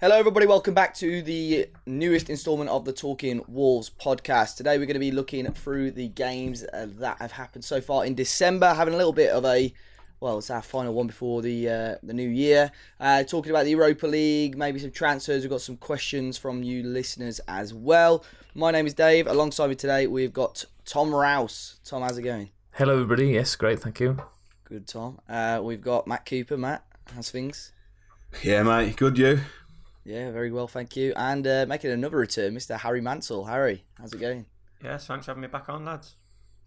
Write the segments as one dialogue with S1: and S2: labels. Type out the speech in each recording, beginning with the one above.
S1: Hello, everybody. Welcome back to the newest installment of the Talking Wolves podcast. Today, we're going to be looking through the games uh, that have happened so far in December, having a little bit of a well, it's our final one before the uh, the new year. Uh, talking about the Europa League, maybe some transfers. We've got some questions from you listeners as well. My name is Dave. Alongside me today, we've got Tom Rouse. Tom, how's it going?
S2: Hello, everybody. Yes, great. Thank you.
S1: Good, Tom. Uh, we've got Matt Cooper. Matt, how's things?
S3: Yeah, mate. Good, you?
S1: Yeah, very well, thank you. And uh, making another return, Mr. Harry Mansell. Harry, how's it going?
S4: Yes, thanks for having me back on, lads.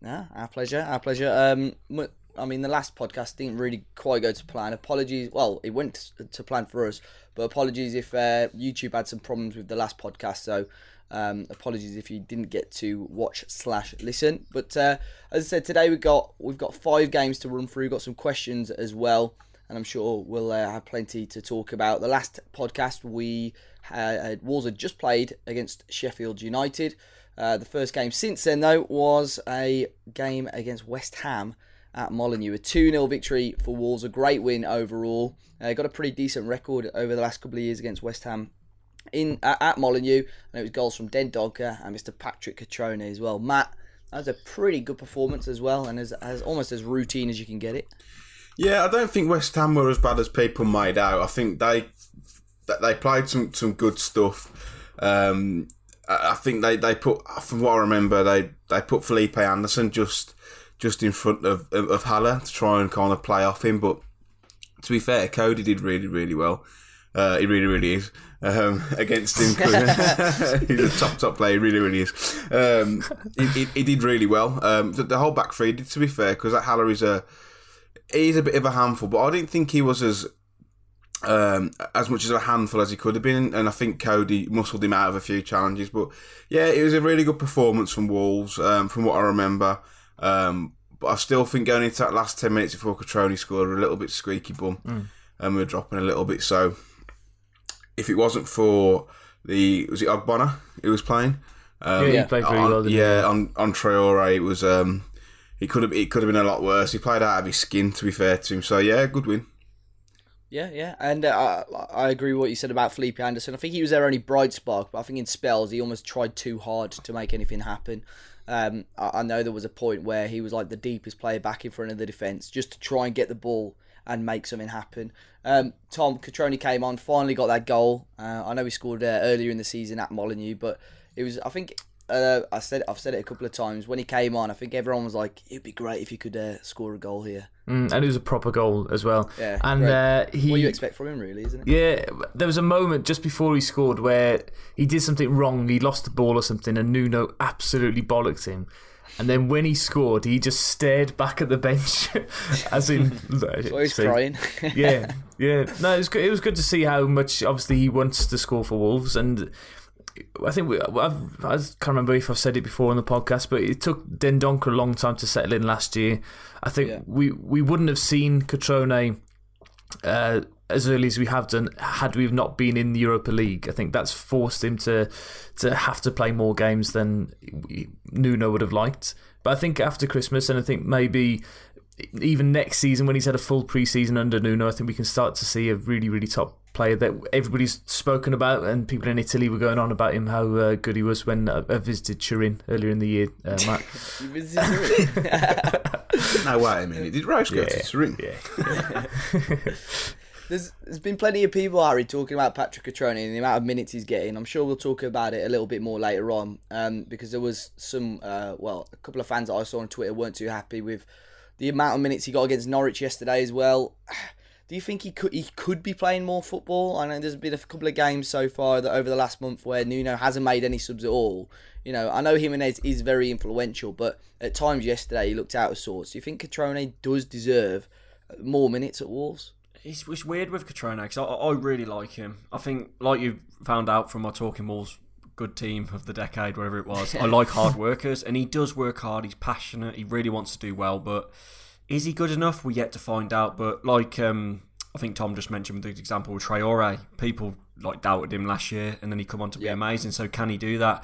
S1: Yeah, our pleasure, our pleasure. Um, I mean, the last podcast didn't really quite go to plan. Apologies. Well, it went to plan for us, but apologies if uh, YouTube had some problems with the last podcast. So, um, apologies if you didn't get to watch slash listen. But uh, as I said, today we got we've got five games to run through. Got some questions as well and I'm sure we'll uh, have plenty to talk about. The last podcast we had, Wolves had just played against Sheffield United. Uh, the first game since then, though, was a game against West Ham at Molineux. A 2 0 victory for Wolves, a great win overall. Uh, got a pretty decent record over the last couple of years against West Ham in uh, at Molineux, and it was goals from Dendoncker and Mr. Patrick Cutrone as well. Matt, that was a pretty good performance as well, and as, as almost as routine as you can get it.
S3: Yeah, I don't think West Ham were as bad as people made out. I think they they played some some good stuff. Um, I think they, they put, from what I remember, they, they put Felipe Anderson just just in front of of Haller to try and kind of play off him. But to be fair, Coady did really really well. Uh, he really really is um, against him. He's a top top player. He really really is. Um, he, he, he, did really well. Um, the, the, whole back three did. To be fair, because Haller is a he's a bit of a handful, but I didn't think he was as um, as much as a handful as he could have been. And I think Coady muscled him out of a few challenges. But yeah, it was a really good performance from Wolves, um, from what I remember. Um, but I still think going into that last 10 minutes before Cutrone scored, we a little bit squeaky bum. Mm. And we were dropping a little bit. So if it wasn't for the, was it Ogbonna who was playing?
S2: Um, yeah, he played very well.
S3: Yeah, on, on Traore, it was. Um, he could have it could have been a lot worse. He played out of his skin, to be fair to him. So yeah, good win.
S1: Yeah, yeah, and uh, I agree with what you said about Felipe Anderson. I think he was their only bright spark, but I think in spells he almost tried too hard to make anything happen. Um, I, I know there was a point where he was like the deepest player back in front of the defence just to try and get the ball and make something happen. Um, Tom Cutrone came on, finally got that goal. Uh, I know he scored uh, earlier in the season at Molineux, but it was I think uh, I said I've said it a couple of times when he came on. I think everyone was like, "It'd be great if you could uh, score a goal here."
S2: Mm, and it was a proper goal as well.
S1: Yeah,
S2: and uh, he.
S1: What you expect from him, really, isn't it?
S2: Yeah, there was a moment just before he scored where he did something wrong. He lost the ball or something, and Nuno absolutely bollocked him. And then when he scored, he just stared back at the bench, as in.
S1: so he's crying.
S2: yeah, yeah. No, it was good. It was good to see how much obviously he wants to score for Wolves and I think we, I've, I can't remember if I've said it before on the podcast, but it took Dendoncker a long time to settle in last year. I think yeah. we, we wouldn't have seen Cutrone uh, as early as we have done had we not been in the Europa League. I think that's forced him to to have to play more games than Nuno would have liked. But I think after Christmas, and I think maybe even next season when he's had a full preseason under Nuno, I think we can start to see a really, really top player that everybody's spoken about, and people in Italy were going on about him how uh, good he was when uh, I visited Turin earlier in the year. Uh, Matt.
S1: you visited Turin?
S3: no, wait a minute. Did Rose go yeah. to Turin?
S2: Yeah.
S1: there's, there's been plenty of people, Harry, talking about Patrick Cutrone and the amount of minutes he's getting. I'm sure we'll talk about it a little bit more later on um, because there was some, uh, well, a couple of fans that I saw on Twitter weren't too happy with the amount of minutes he got against Norwich yesterday as well. Do you think he could he could be playing more football? I know there's been a couple of games so far that over the last month where Nuno hasn't made any subs at all. You know, I know Jimenez is very influential, but at times yesterday he looked out of sorts. Do you think Cutrone does deserve more minutes at Wolves?
S4: It's, it's weird with Cutrone because I, I really like him. I think, like you found out from my Talking Wolves good team of the decade, whatever it was. I like hard workers, and he does work hard. He's passionate. He really wants to do well, but is he good enough? We're yet to find out. But like um, I think Tom just mentioned with the example with Traore, people like doubted him last year, and then he come on to be amazing. So can he do that?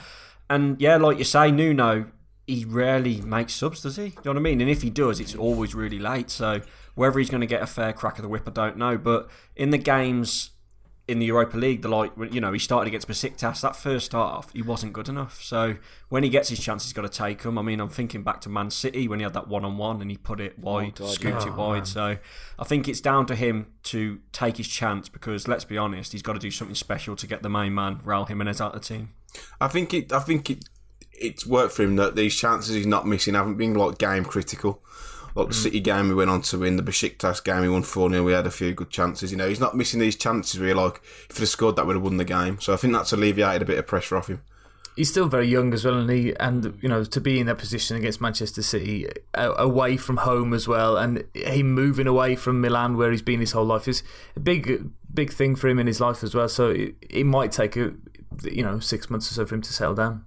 S4: And yeah, like you say, Nuno, he rarely makes subs, does he? you know what I mean? And if he does, it's always really late. So whether he's going to get a fair crack of the whip, I don't know. But in the games in the Europa League, the like you know he started against Besiktas. That first start off, he wasn't good enough. So when he gets his chance, he's got to take them. I mean, I'm thinking back to Man City when he had that one on one and he put it oh, wide,
S1: God,
S4: scooped
S2: yeah.
S4: it
S2: Oh,
S4: wide.
S2: man.
S4: So I think it's down to him to take his chance because let's be honest, he's got to do something special to get the main man Raul Jimenez out of the team.
S3: I think it. I think it. It's worked for him that these chances he's not missing haven't been like game critical. Like the hmm. City game we went on to win, the Besiktas game we won 4 0, we had a few good chances. You know, he's not missing these chances where you're like, if he'd have scored that, would have won the game. So I think that's alleviated a bit of pressure off him.
S2: He's still very young as well, and he and you know to be in that position against Manchester City, away from home as well, and him moving away from Milan where he's been his whole life is a big big thing for him in his life as well. So it, it might take a you know six months or so for him to settle down.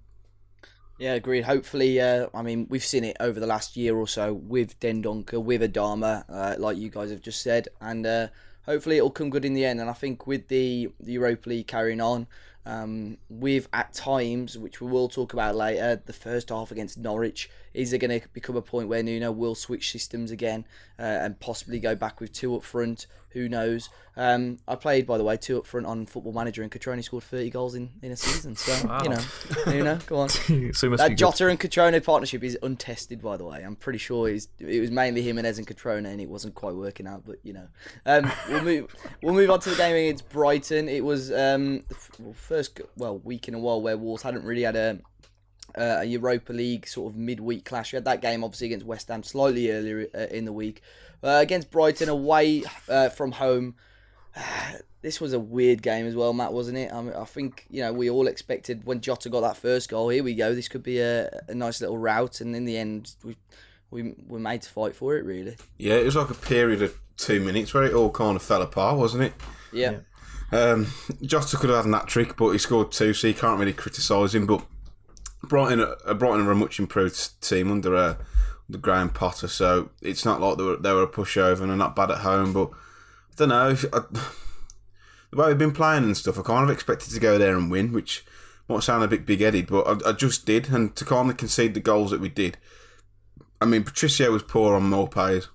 S1: Yeah, agreed. Hopefully, uh, I mean, we've seen it over the last year or so with Dendoncker, with Adama, uh, like you guys have just said, and uh, hopefully it'll come good in the end. And I think with the, Europa League carrying on, um, with at times, which we will talk about later, the first half against Norwich, is there going to become a point where Nuno will switch systems again uh, and possibly go back with two up front? Who knows? Um, I played, by the way, two up front on Football Manager, and Cutrone scored 30 goals in, in a season. So, you know, Nuno, go on.
S2: so he must be
S1: That
S2: good.
S1: Jota and Cutrone partnership is untested, by the way. I'm pretty sure it was mainly Jimenez and Cutrone, and it wasn't quite working out. But you know, um, we'll move. We'll move on to the game against Brighton. It was um, the f- first well week in a while where Wolves hadn't really had a uh, a Europa League sort of midweek clash. We had that game obviously against West Ham slightly earlier uh, in the week. Uh, against Brighton away uh, from home. this was a weird game as well, Matt, wasn't it? I, mean, I think you know we all expected when Jota got that first goal. Here we go. This could be a, a nice little route, and in the end, we we were made to fight for it. Really,
S3: Yeah, it was like a period of two minutes where it all kind of fell apart, wasn't it?
S1: yeah,
S3: Um, Jota could have had that trick, but he scored two, so you can't really criticise him. But Brighton, uh, Brighton are a much improved team under uh, under Graham Potter, so it's not like they were they were a pushover and they're not bad at home. But I don't know if- I, the way we've been playing and stuff. I kind of expected to go there and win, which might sound a bit big headed, but I, I just did. And to kind of concede the goals that we did, I mean, Patricio was poor on Maupay's.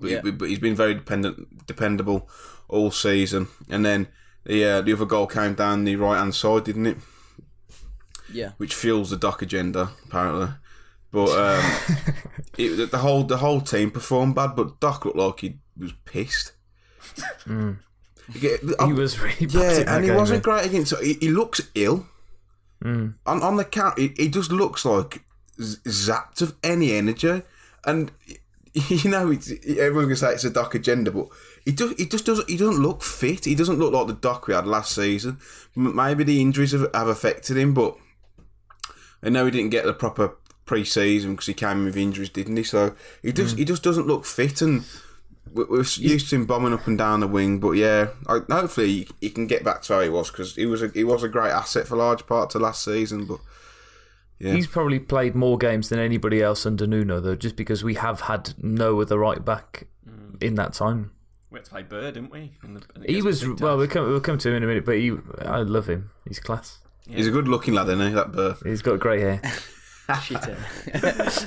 S3: But,
S1: Yeah.
S3: he, but he's been very dependent, dependable all season. And then the uh, the other goal came down the right hand side, didn't it?
S1: yeah,
S3: Which fuels the Doc agenda, apparently. But um, it, the whole the whole team performed bad, but Doc looked like he was pissed. He get-
S2: He was really bad
S3: yeah, and he wasn't great against. He, he looks ill
S2: Mm.
S3: on on the count. He, he just looks like zapped of any energy, and you know, it's, everyone can say it's a Doc agenda, but he just he just doesn't he doesn't look fit. He doesn't look like the Doc we had last season. Maybe the injuries have, have affected him, but I know he didn't get the proper pre-season because he came in with injuries, didn't he? So he just mm. he just doesn't look fit, and we- we're used to him bombing up and down the wing. But yeah, I, hopefully he, he can get back to how he was because he was a he was a great asset for large part to last season. But Yeah.
S2: He's probably played more games than anybody else under Nuno, though, just because we have had no other right back mm. in that time.
S4: We had to play Bird, didn't we? In the, in the
S2: He was well. We'll come, we'll come to him in a minute, but he, I love him. He's class.
S3: he's a good looking lad, isn't he? That Buur,
S2: He's got great hair.
S1: Shitter.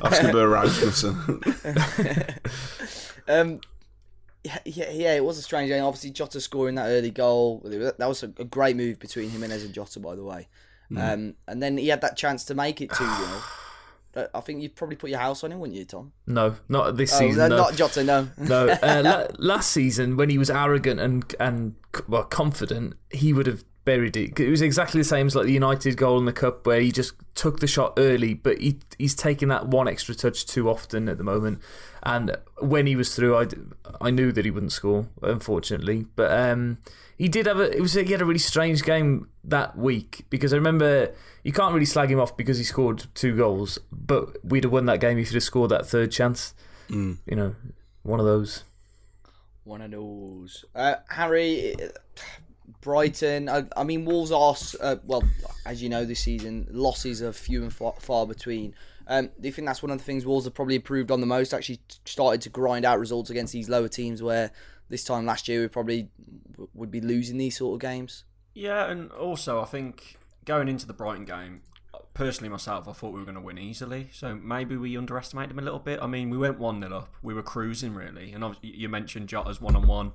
S3: Oskar Buur Rasmussen.
S1: Um, yeah, yeah, yeah, it was a strange game. Obviously, Jota scoring that early goal. That was a, a great move between Jimenez and Jota, by the way. Um, and then he had that chance to make it 2 0. I think you'd probably put your house on him, wouldn't you, Tom?
S2: No, not this
S1: Oh,
S2: season.
S1: no,
S2: no.
S1: not Jota, no.
S2: no, uh, la- last season when he was arrogant and and well confident, he would have buried it. It was exactly the same as like the United goal in the cup where he just took the shot early, but he he's taking that one extra touch too often at the moment. And when he was through, I, I knew that he wouldn't score, unfortunately. But um, he did have a it was he had a really strange game that week because I remember you can't really slag him off because he scored two goals, but we'd have won that game if he'd have scored that third chance. You know, one of those.
S1: One of those. Uh, Harry, Brighton. I, I mean, Wolves are, uh, well, as you know, this season, losses are few and far, far between. Um, do you think that's one of the things Wolves have probably improved on the most? Actually, started to grind out results against these lower teams where this time last year we probably would be losing these sort of games.
S4: Yeah, and also I think going into the Brighton game, personally myself, I thought we were going to win easily. So maybe we underestimated them a little bit. I mean, we went one 0 up. We were cruising really, and you mentioned Jota's one on one.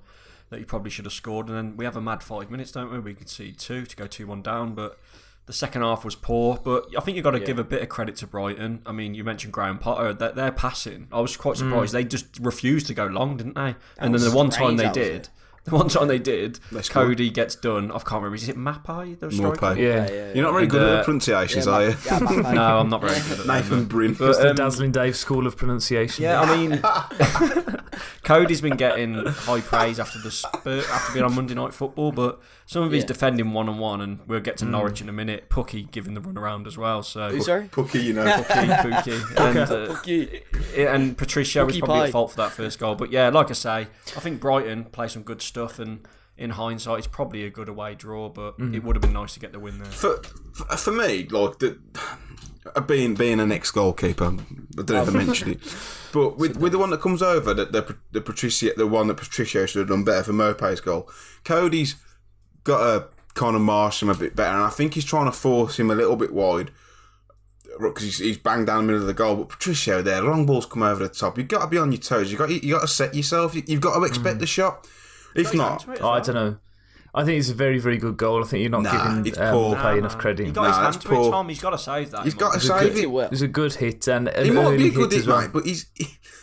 S4: That he probably should have scored. And then we have a mad five minutes, don't we? We could see two to go two one down, but the second half was poor. But I think you've got to
S1: Yeah.
S4: give a bit of credit to Brighton. I mean, you mentioned Graham Potter. They're, they're passing. I was
S2: Mm.
S4: quite surprised. They just refused to go long, didn't they? and then the one time they
S1: that
S4: did. The one time they did,
S3: They scored.
S4: Coady gets done. I can't remember. Is it Maupay? The
S3: More
S4: striker?
S3: play.
S2: Yeah.
S1: yeah,
S3: You're not very
S4: And,
S3: good at
S4: uh,
S3: the pronunciations,
S1: yeah,
S3: are you?
S1: Yeah,
S4: No, I'm not very good at that.
S3: Nathan Brin.
S4: But,
S2: the
S4: um,
S2: Dazzling Dave School of Pronunciation.
S4: Yeah, I mean, Coady's been getting high praise after the Spur, after being on Monday Night Football, but some of his
S1: Yeah.
S4: defending one on one, and we'll get to Norwich in a minute. Pukki giving the run around as well. So
S1: Who, sorry?
S3: Pukki, you know.
S4: Pukki, Pukki, and, uh,
S1: Fuck you.
S4: and Patricia was probably
S1: pie.
S4: at fault for that first goal. But yeah, like I say, I think Brighton play some good stuff, and in hindsight, it's probably a good away draw. But it mm-hmm. would have been nice to get the win there.
S3: for, for for me, like the being being an ex goalkeeper, I don't know if I oh. mentioned it, but with with the one that comes over, the the, the Patricia, the one that Patricio should have done better for Maupay's goal. Coady's got to kind of marsh him a bit better, and I think he's trying to force him a little bit wide because he's, he's banged down the middle of the goal. But Patricio there, long balls come over the top. You've got to be on your toes. You got you got to set yourself. You, you've got to expect mm. the shot. If not,
S2: Oh, I don't know. I think it's a very, very good goal. I think you're not
S3: Nah,
S2: giving
S3: it's
S2: um,
S3: poor.
S2: Pay
S4: Nah,
S2: enough credit.
S4: He got
S3: Nah,
S4: his
S3: that's
S4: hand to it,
S3: poor.
S4: Tom. He's got to save that.
S3: He's got to
S2: a
S3: save
S2: good-
S3: it.
S1: Pretty well.
S2: It was a good hit and an
S3: He might
S2: early
S3: be a
S2: hit
S3: good
S2: as
S3: hit,
S2: well.
S3: mate, but he's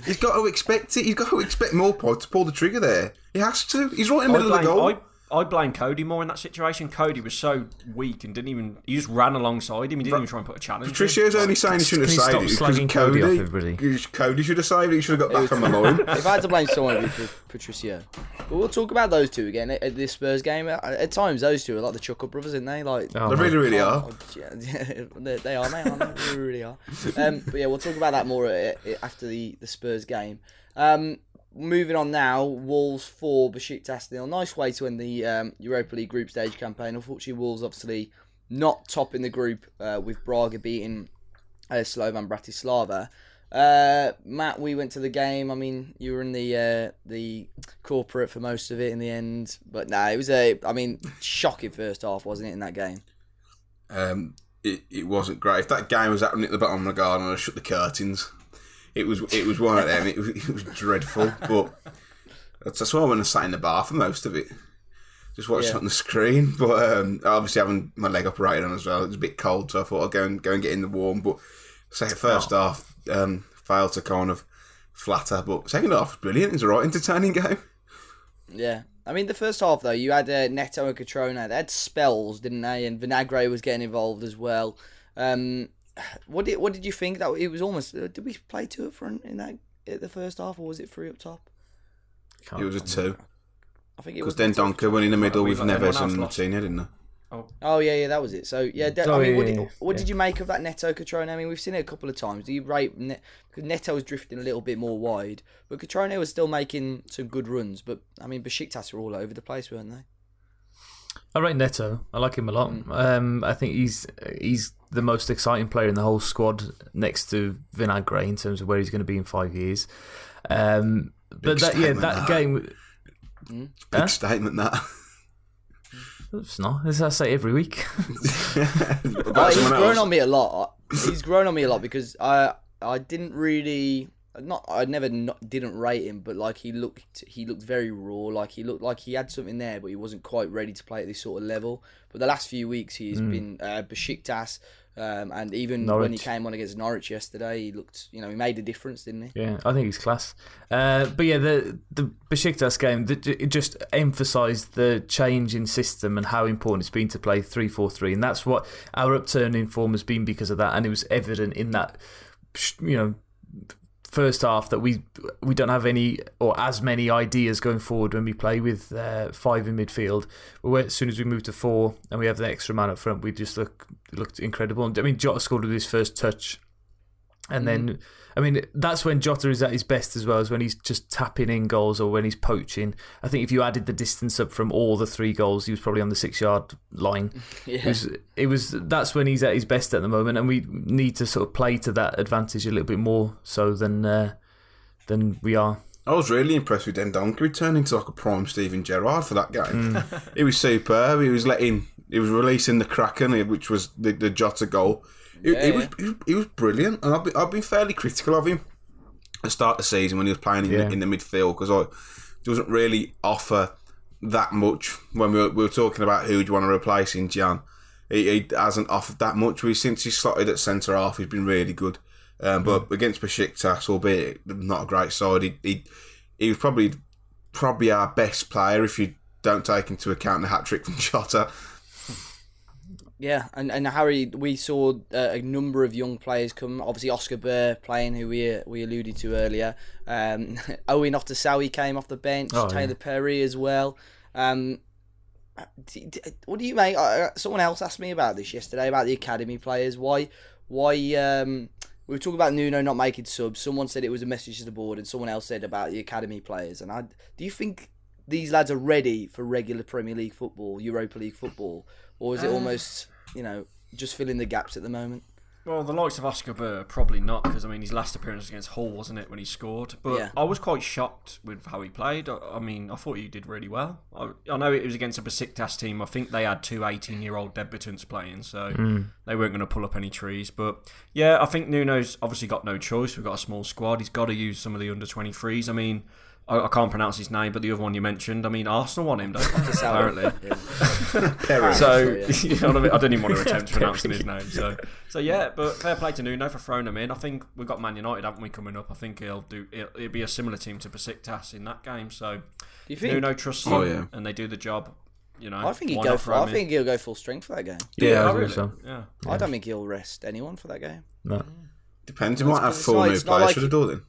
S3: he's got to expect it. He's got to expect more to pull the trigger there. He has to. He's right in the
S4: I
S3: middle of the goal.
S4: I, I blame Coady more in that situation. Coady was so weak and didn't even. He just ran alongside him. He didn't even try and put a challenge. in.
S3: Patricio's only saying he shouldn't have saved it
S2: stop
S3: because
S2: slagging
S3: Coady.
S2: Coady off, everybody?
S3: Coady should have saved it. He should have got back on the line.
S1: If I had to blame someone, it'd be Pat- Patricio. But we'll talk about those two again at, at this Spurs game. At, at times, those two are like the Chuckle brothers, aren't they? Like,
S2: Oh,
S3: They really, really are.
S1: Oh, yeah, they, they are, mate. Aren't they? They really are. Um, but yeah, we'll talk about that more uh, after the, the Spurs game. Um, moving on now, Wolves four, Besiktas nil. Nice way to end the um, Europa League group stage campaign. Unfortunately, Wolves obviously not topping the group uh, with Braga beating uh, Slovan Bratislava. Uh, Matt, we went to the game. I mean, you were in the uh, the corporate for most of it in the end, but no, it was a. I mean, shocking first half, wasn't it, in that game?
S3: Um, it, it wasn't great. If that game was happening at the bottom of the garden, I'd shut the curtains. It was it was one of them. It was, it was dreadful, but that's, why I went and sat in the bar for most of it. Just watched
S1: Yeah.
S3: it on the screen, but um, obviously having my leg operated on as well. It was a bit cold, so I thought I'd go and go and get in the warm. But second first half um, failed to kind of flatter, but second half was brilliant. It was a right entertaining game.
S1: Yeah. I mean, the first half, though, you had uh, Neto and Cutrone. They had spells, didn't they? And Vinagre was getting involved as well. Um, what did what did you think? That it was almost. Uh, did we play two up front in that at the first half, or was it three up top?
S2: Can't
S3: It was a two
S1: I think it
S3: because Dendoncker went in the middle
S4: We've
S3: with
S4: got everyone
S3: Neves and
S4: lost.
S3: Martinez, didn't they?
S1: Oh yeah, yeah, that was it. So yeah, de-
S2: Oh,
S1: I mean,
S2: yeah,
S1: what,
S2: yeah,
S1: did,
S2: yeah.
S1: what did you make of that Neto Cutrone? I mean, we've seen it a couple of times. Do you rate Net? Because Neto was drifting a little bit more wide, but Cutrone was still making some good runs. But I mean, Besiktas were all over the place, weren't they?
S2: I rate Neto. I like him a lot.
S1: Mm.
S2: Um, I think he's he's the most exciting player in the whole squad next to Vinagre in terms of where he's going to be in five years. Um, but that yeah,
S3: statement,
S2: that
S3: that.
S2: game.
S3: Big
S2: Huh?
S3: statement that.
S2: It's not. As I say every week.
S3: About
S1: Oh, he's grown on me a lot. He's grown on me a lot because I I didn't really not I never not, didn't rate him, but like he looked he looked very raw. Like he looked like he had something there, but he wasn't quite ready to play at this sort of level. But the last few weeks he's been uh, Besiktas, um, and even when he came on against Norwich yesterday, he looked you know he made a difference, didn't he?
S2: Yeah, I think he's class. Uh, but yeah, the the Besiktas game that it just emphasised the change in system and how important it's been to play three four three, and that's what our upturn in form has been because of that, and it was evident in that you know first half that we we don't have any or as many ideas going forward when we play with uh, five in midfield. But as soon as we move to four and we have the extra man up front, we just look looked incredible. I mean, Jota scored with his first touch, and then I mean that's when Jota is at his best as well as when he's just tapping in goals or when he's poaching. I think if you added the distance up from all the three goals, he was probably on the six yard line. It was, it was that's when he's at his best at the moment, and we need to sort of play to that advantage a little bit more so than uh, than we are.
S3: I was really impressed with Dendoncker. He turned into like a prime Steven Gerrard for that game. he was superb. He was letting, he was releasing the Kraken, which was the, the Jota goal. He,
S1: Yeah,
S3: he was, he was he was brilliant, and I've been, I've been fairly critical of him at the start of the season when he was playing in,
S2: Yeah.
S3: the, in the midfield because I doesn't really offer that much when we were, we were talking about who do you want to replace in Jan. He, he hasn't offered that much. We since he slotted at centre half, he's been really good. Um, but
S2: Hmm.
S3: against Besiktas, albeit not a great side, he, he he was probably probably our best player if you don't take into account the hat trick from Jota.
S1: Yeah, and, and Harry, we saw uh, a number of young players come. Obviously, Oskar Buur playing, who we we alluded to earlier. Um, Owen Otasowie came off the bench.
S2: Oh,
S1: Taylor
S2: yeah.
S1: Perry as well. Um, what do you make? Uh, someone else asked me about this yesterday about the academy players. Why? Why? Um, we were talking about Nuno not making subs. Someone said it was a message to the board, and someone else said about the academy players. And I, do you think these lads are ready for regular Premier League football, Europa League football, or is it uh, almost you know just filling the gaps at the moment?
S4: Well, the likes of Oskar Buur, probably not, because I mean his last appearance against Hull, wasn't it, when he scored? But
S1: Yeah.
S4: I was quite shocked with how he played. I, I mean, I thought he did really well. I, I know it was against a Besiktas team. I think they had two 18 year old debutants playing, so hmm. they weren't going to pull up any trees. But yeah, I think Nuno's obviously got no choice. We've got a small squad. He's got to use some of the under 23s. I mean, I, I can't pronounce his name, but the other one you mentioned, I mean, Arsenal want him, don't they? apparently.
S3: Perry.
S4: So
S1: yeah.
S4: you know what I mean. I don't even want to attempt pronouncing his name. So so yeah, but fair play to Nuno for throwing him in. I think we've got Man United, haven't we, coming up? I think he'll do. It'll, it'll be a similar team to Besiktas in that game. So
S1: Do you think?
S4: Nuno trusts them,
S3: Oh, yeah.
S4: and they do the job. You know,
S1: I think he'd
S4: why
S1: go
S4: not
S1: for.
S4: throw
S1: I
S4: him in?
S1: think he'll go full strength for that game.
S2: Yeah,
S4: Oh,
S2: I
S4: really?
S2: so.
S4: Yeah.
S1: I don't think he'll rest anyone for that game.
S2: No.
S3: Depends. You might have
S1: it's
S3: four
S1: not-
S3: new
S1: it's not
S3: players
S1: like
S3: for the
S1: it-
S3: door then.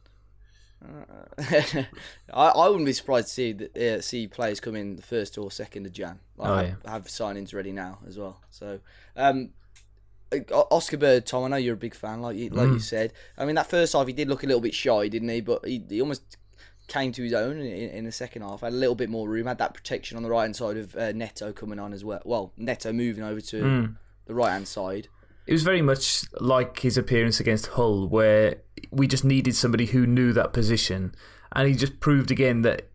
S1: I, I wouldn't be surprised to see the, uh, see players come in the first or second of Jan. Like,
S2: Oh,
S1: have, have signings ready now as well. So, um, Oskar Buur, Tom, I know you're a big fan, like you, like
S2: Mm.
S1: you said. I mean, that first half he did look a little bit shy, didn't he? But he, he almost came to his own in, in the second half. Had a little bit more room. Had that protection on the right hand side of uh, Neto coming on as well. Well, Neto moving over to
S2: Mm.
S1: the right hand side.
S2: It was very much like his appearance against Hull, where we just needed somebody who knew that position, and he just proved again that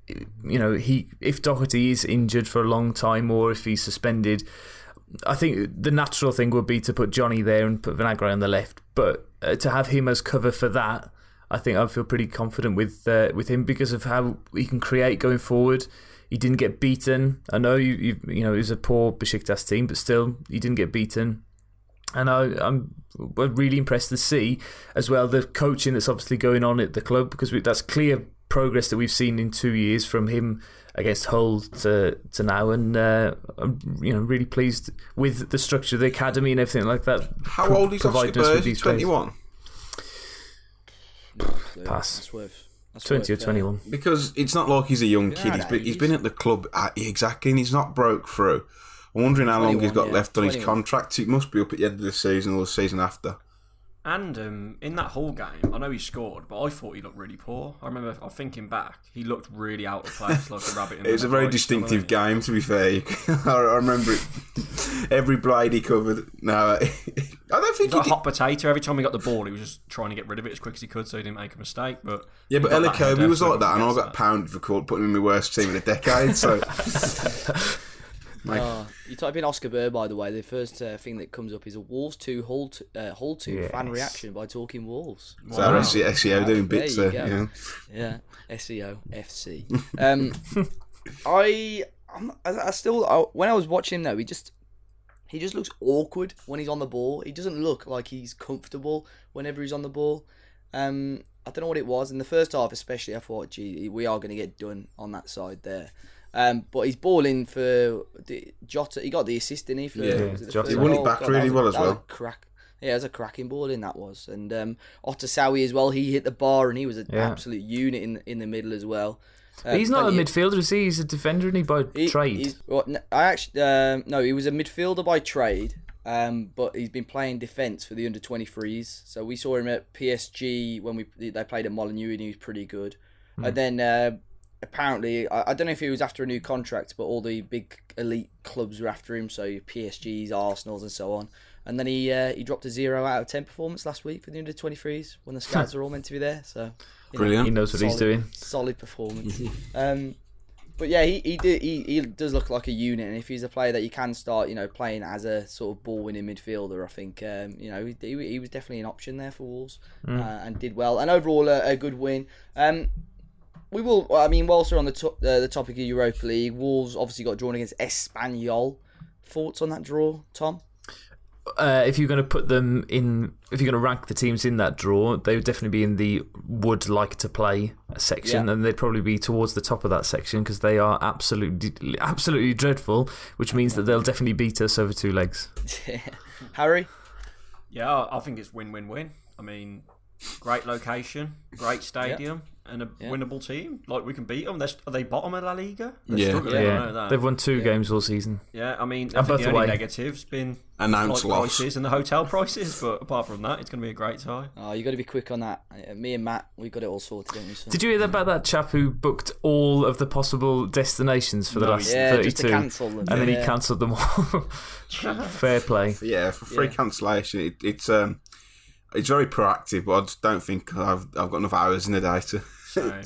S2: you know he if Doherty is injured for a long time or if he's suspended, I think the natural thing would be to put Johnny there and put Vinagre on the left, but uh, to have him as cover for that. I think I feel pretty confident with uh, with him because of how he can create going forward. He didn't get beaten. I know you you, you know it was a poor Besiktas team, but still he didn't get beaten. And I, I'm really impressed to see as well the coaching that's obviously going on at the club because we, that's clear progress that we've seen in two years from him against Hull to to now, and uh, I'm you know really pleased with the structure of the academy and everything like that.
S3: How
S2: pro-
S3: old is Oscar
S2: providing us
S3: Buur?
S2: with
S3: Is he
S2: these players.
S3: 21?
S2: Pass.
S1: That's worth. That's
S2: Twenty or
S1: worth, uh,
S2: twenty one.
S3: Because it's not like he's a young kid. He's
S1: no,
S3: been, he's
S1: he's-
S3: been at the club at, exactly, and he's not broke through. I'm wondering how long he's got
S1: yeah,
S3: left on his contract. It must be up at the end of the season or the season after.
S4: And um, in that whole game, I know he scored, but I thought he looked really poor. I remember, I'm thinking back, he looked really out of place, like a rabbit in the
S3: It was a very
S4: headlights, you know what I
S3: distinctive
S4: mean?
S3: game, to be fair. I, I remember it. Every blade he covered. No, I don't think
S4: He
S3: he
S4: got a
S3: did.
S4: hot potato. Every time he got the ball, he was just trying to get rid of it as quick as he could so he didn't make a mistake. But
S3: Yeah, but
S4: got
S3: Ella
S4: that
S3: Kobe was like that, and I
S4: forgets
S3: got pounded for call- putting him in my worst team in a decade. So,
S1: Oh, you type in Oskar Buur, by the way, the first uh, thing that comes up is a Wolves 2, Hull 2, uh, Hull 2 fan reaction by Talking Wolves.
S3: so our
S4: Wow.
S3: SE- SEO doing bits
S1: There you go.
S3: Yeah.
S1: Yeah, SEO, FC. Um, I, I'm, I, I still, I, when I was watching him though, he just, he just looks awkward when he's on the ball. He doesn't look like he's comfortable whenever he's on the ball. Um, I don't know what it was in the first half, especially. I thought, gee, we are going to get done on that side there. Um, but he's balling for the, Jota. He got the assist, didn't he? For,
S3: Yeah,
S1: it
S2: Jota.
S3: He won it back
S1: God,
S3: really
S1: that a-
S3: well as
S1: that was a
S3: well.
S1: Crack. Yeah, it was a cracking ball in that was, and um, Otasowie as well. He hit the bar, and he was an
S2: Yeah.
S1: absolute unit in in the middle as well. Uh,
S2: he's not a
S1: plenty-
S2: midfielder, is he? He's a defender, and he by
S1: he-
S2: trade.
S1: he's- well, n- I actually um, no, he was a midfielder by trade, um, but he's been playing defence for the under 23s. So we saw him at PSG when we they played at Molineux, and he was pretty good.
S2: Hmm.
S1: And then uh, apparently, I, I don't know if he was after a new contract, but all the big elite clubs were after him. So PSG's, Arsenal's, and so on. And then he uh, he dropped a zero out of ten performance last week for the under 23s when the scouts are all meant to be there. So you know,
S3: Brilliant.
S2: he knows what he's doing.
S1: solid performance. um, but yeah, he he, did, he he does look like a unit, and if he's a player that you can start, you know, playing as a sort of ball winning midfielder, I think um, you know he, he, he was definitely an option there for Wolves uh, and did well, and overall a, a good win. Um, we will. I mean, whilst we're on the to- uh, the topic of Europa League, Wolves obviously got drawn against Espanyol. Thoughts on that draw, Tom?
S2: Uh, if you're going to put them in, if you're going to rank the teams in that draw, they would definitely be in the would like to play section,
S1: Yeah.
S2: and they'd probably be towards the top of that section because they are absolutely, absolutely dreadful. Which means that they'll definitely beat us over two legs.
S1: Harry,
S4: Yeah, I I think it's win win win. I mean, great location, great stadium, and a
S1: Yeah.
S4: winnable team. Like we can beat them. They're, are they bottom of La Liga? They're
S3: Yeah.
S4: struggling, I
S2: Yeah,
S4: know that.
S2: they've won two games all season.
S4: Yeah, I mean, I
S2: And
S4: think the only
S2: away.
S4: negative's been
S3: Announced
S4: flight
S3: loss.
S4: prices and the hotel prices. But apart from that, it's going to be a great tie.
S1: oh, you got to be quick on that. Uh, Me and Matt, we got it all sorted, didn't we? son?
S2: Did you hear about that chap who booked all of the possible destinations for the
S4: No,
S2: last
S1: yeah, just to
S2: 32
S1: them.
S2: and then he cancelled them all? Fair play.
S3: Yeah, for free
S1: Yeah.
S3: cancellation, it, it's um, it's very proactive, but I just don't think I've I've got enough hours in the day to,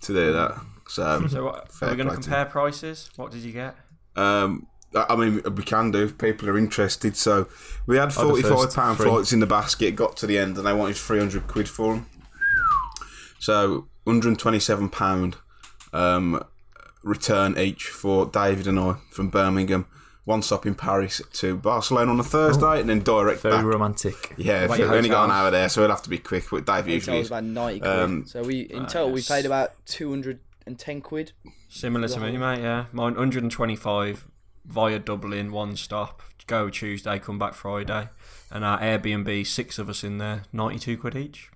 S3: to do that. So,
S4: so what, are we going to compare prices? What did you get?
S3: um, I I mean, we can do if people are interested. So, we had
S2: the
S3: forty five pound
S2: three.
S3: flights in the basket. Got to the end, and they wanted three hundred quid for them. So, one hundred twenty seven pound um, return each for David and I from Birmingham. One stop in Paris to Barcelona on a Thursday, and then direct
S2: Very
S3: back.
S2: romantic.
S3: Yeah,
S4: Wait,
S3: we only got an hour there, so we'll have to be quick. But Dave usually
S1: was
S3: is.
S1: about ninety quid.
S3: Um,
S1: so we in
S4: uh,
S1: total we paid about two hundred and ten quid.
S4: Similar to me, mate. Yeah, mine 125 via Dublin, one stop. Go Tuesday, come back Friday, and our Airbnb, six of us in there, 92 quid each.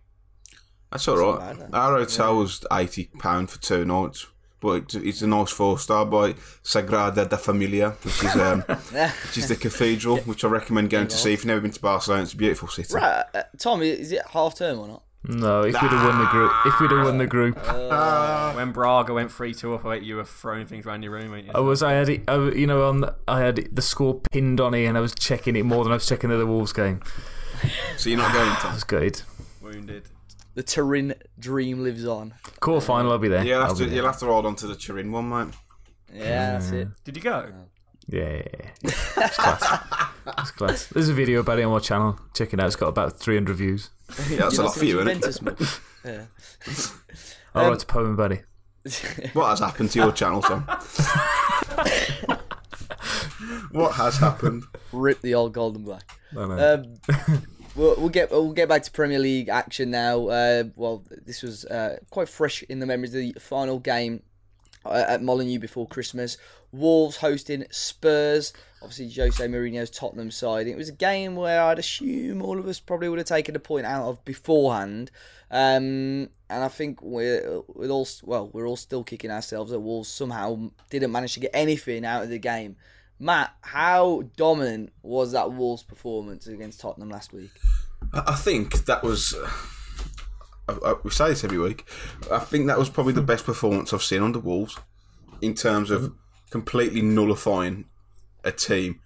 S3: That's all
S1: not
S3: right.
S1: bad.
S3: Our hotel was eighty pound for two nights, but it's, it's a nice four star by Sagrada da Familia, which is um, which is the cathedral, which I recommend going to see. If you've never been to Barcelona, it's a beautiful city.
S1: Right, uh, Tom, is it half term or not?
S2: No, if we'd have won the group, if we'd have won the group,
S4: When Braga went 3 2 up, I bet you were throwing things around your room, ain't you?
S2: I was. I had it. I, you know, on the, I had it, the score pinned on it, and I was checking it more than I was checking the other Wolves game.
S3: So you're not going
S2: That
S3: to.
S2: was good.
S4: Wounded.
S1: The Turin dream lives on.
S2: Cool, final, I'll be there.
S3: You'll
S2: I'll
S3: to. You'll have to hold on to the Turin one, mate.
S1: Yeah, that's it.
S4: Did you go?
S2: Yeah, yeah, yeah. It's class. It's class. There's a video about it on our channel. Check it out. It's got about 300 views.
S3: Yeah, that's a lot for you, isn't it?
S1: Yeah.
S2: I'll
S1: Um,
S2: write a poem about it.
S3: What has happened to your channel, Tom? what has happened?
S1: Rip the old golden and black.
S2: I know.
S1: Um, we'll, we'll get we'll get back to Premier League action now. Uh, well, this was uh, quite fresh in the memories. of The final game uh, at Molineux before Christmas. Wolves hosting Spurs. Obviously, Jose Mourinho's Tottenham side. It was a game where I'd assume all of us probably would have taken a point out of beforehand. Um, and I think we're, we're all well, we're all still kicking ourselves that Wolves somehow didn't manage to get anything out of the game. Matt, how dominant was that Wolves performance against Tottenham last week?
S3: I think that was. Uh, I, I, we say this every week. I think that was probably the best performance I've seen under Wolves in terms of completely nullifying a team.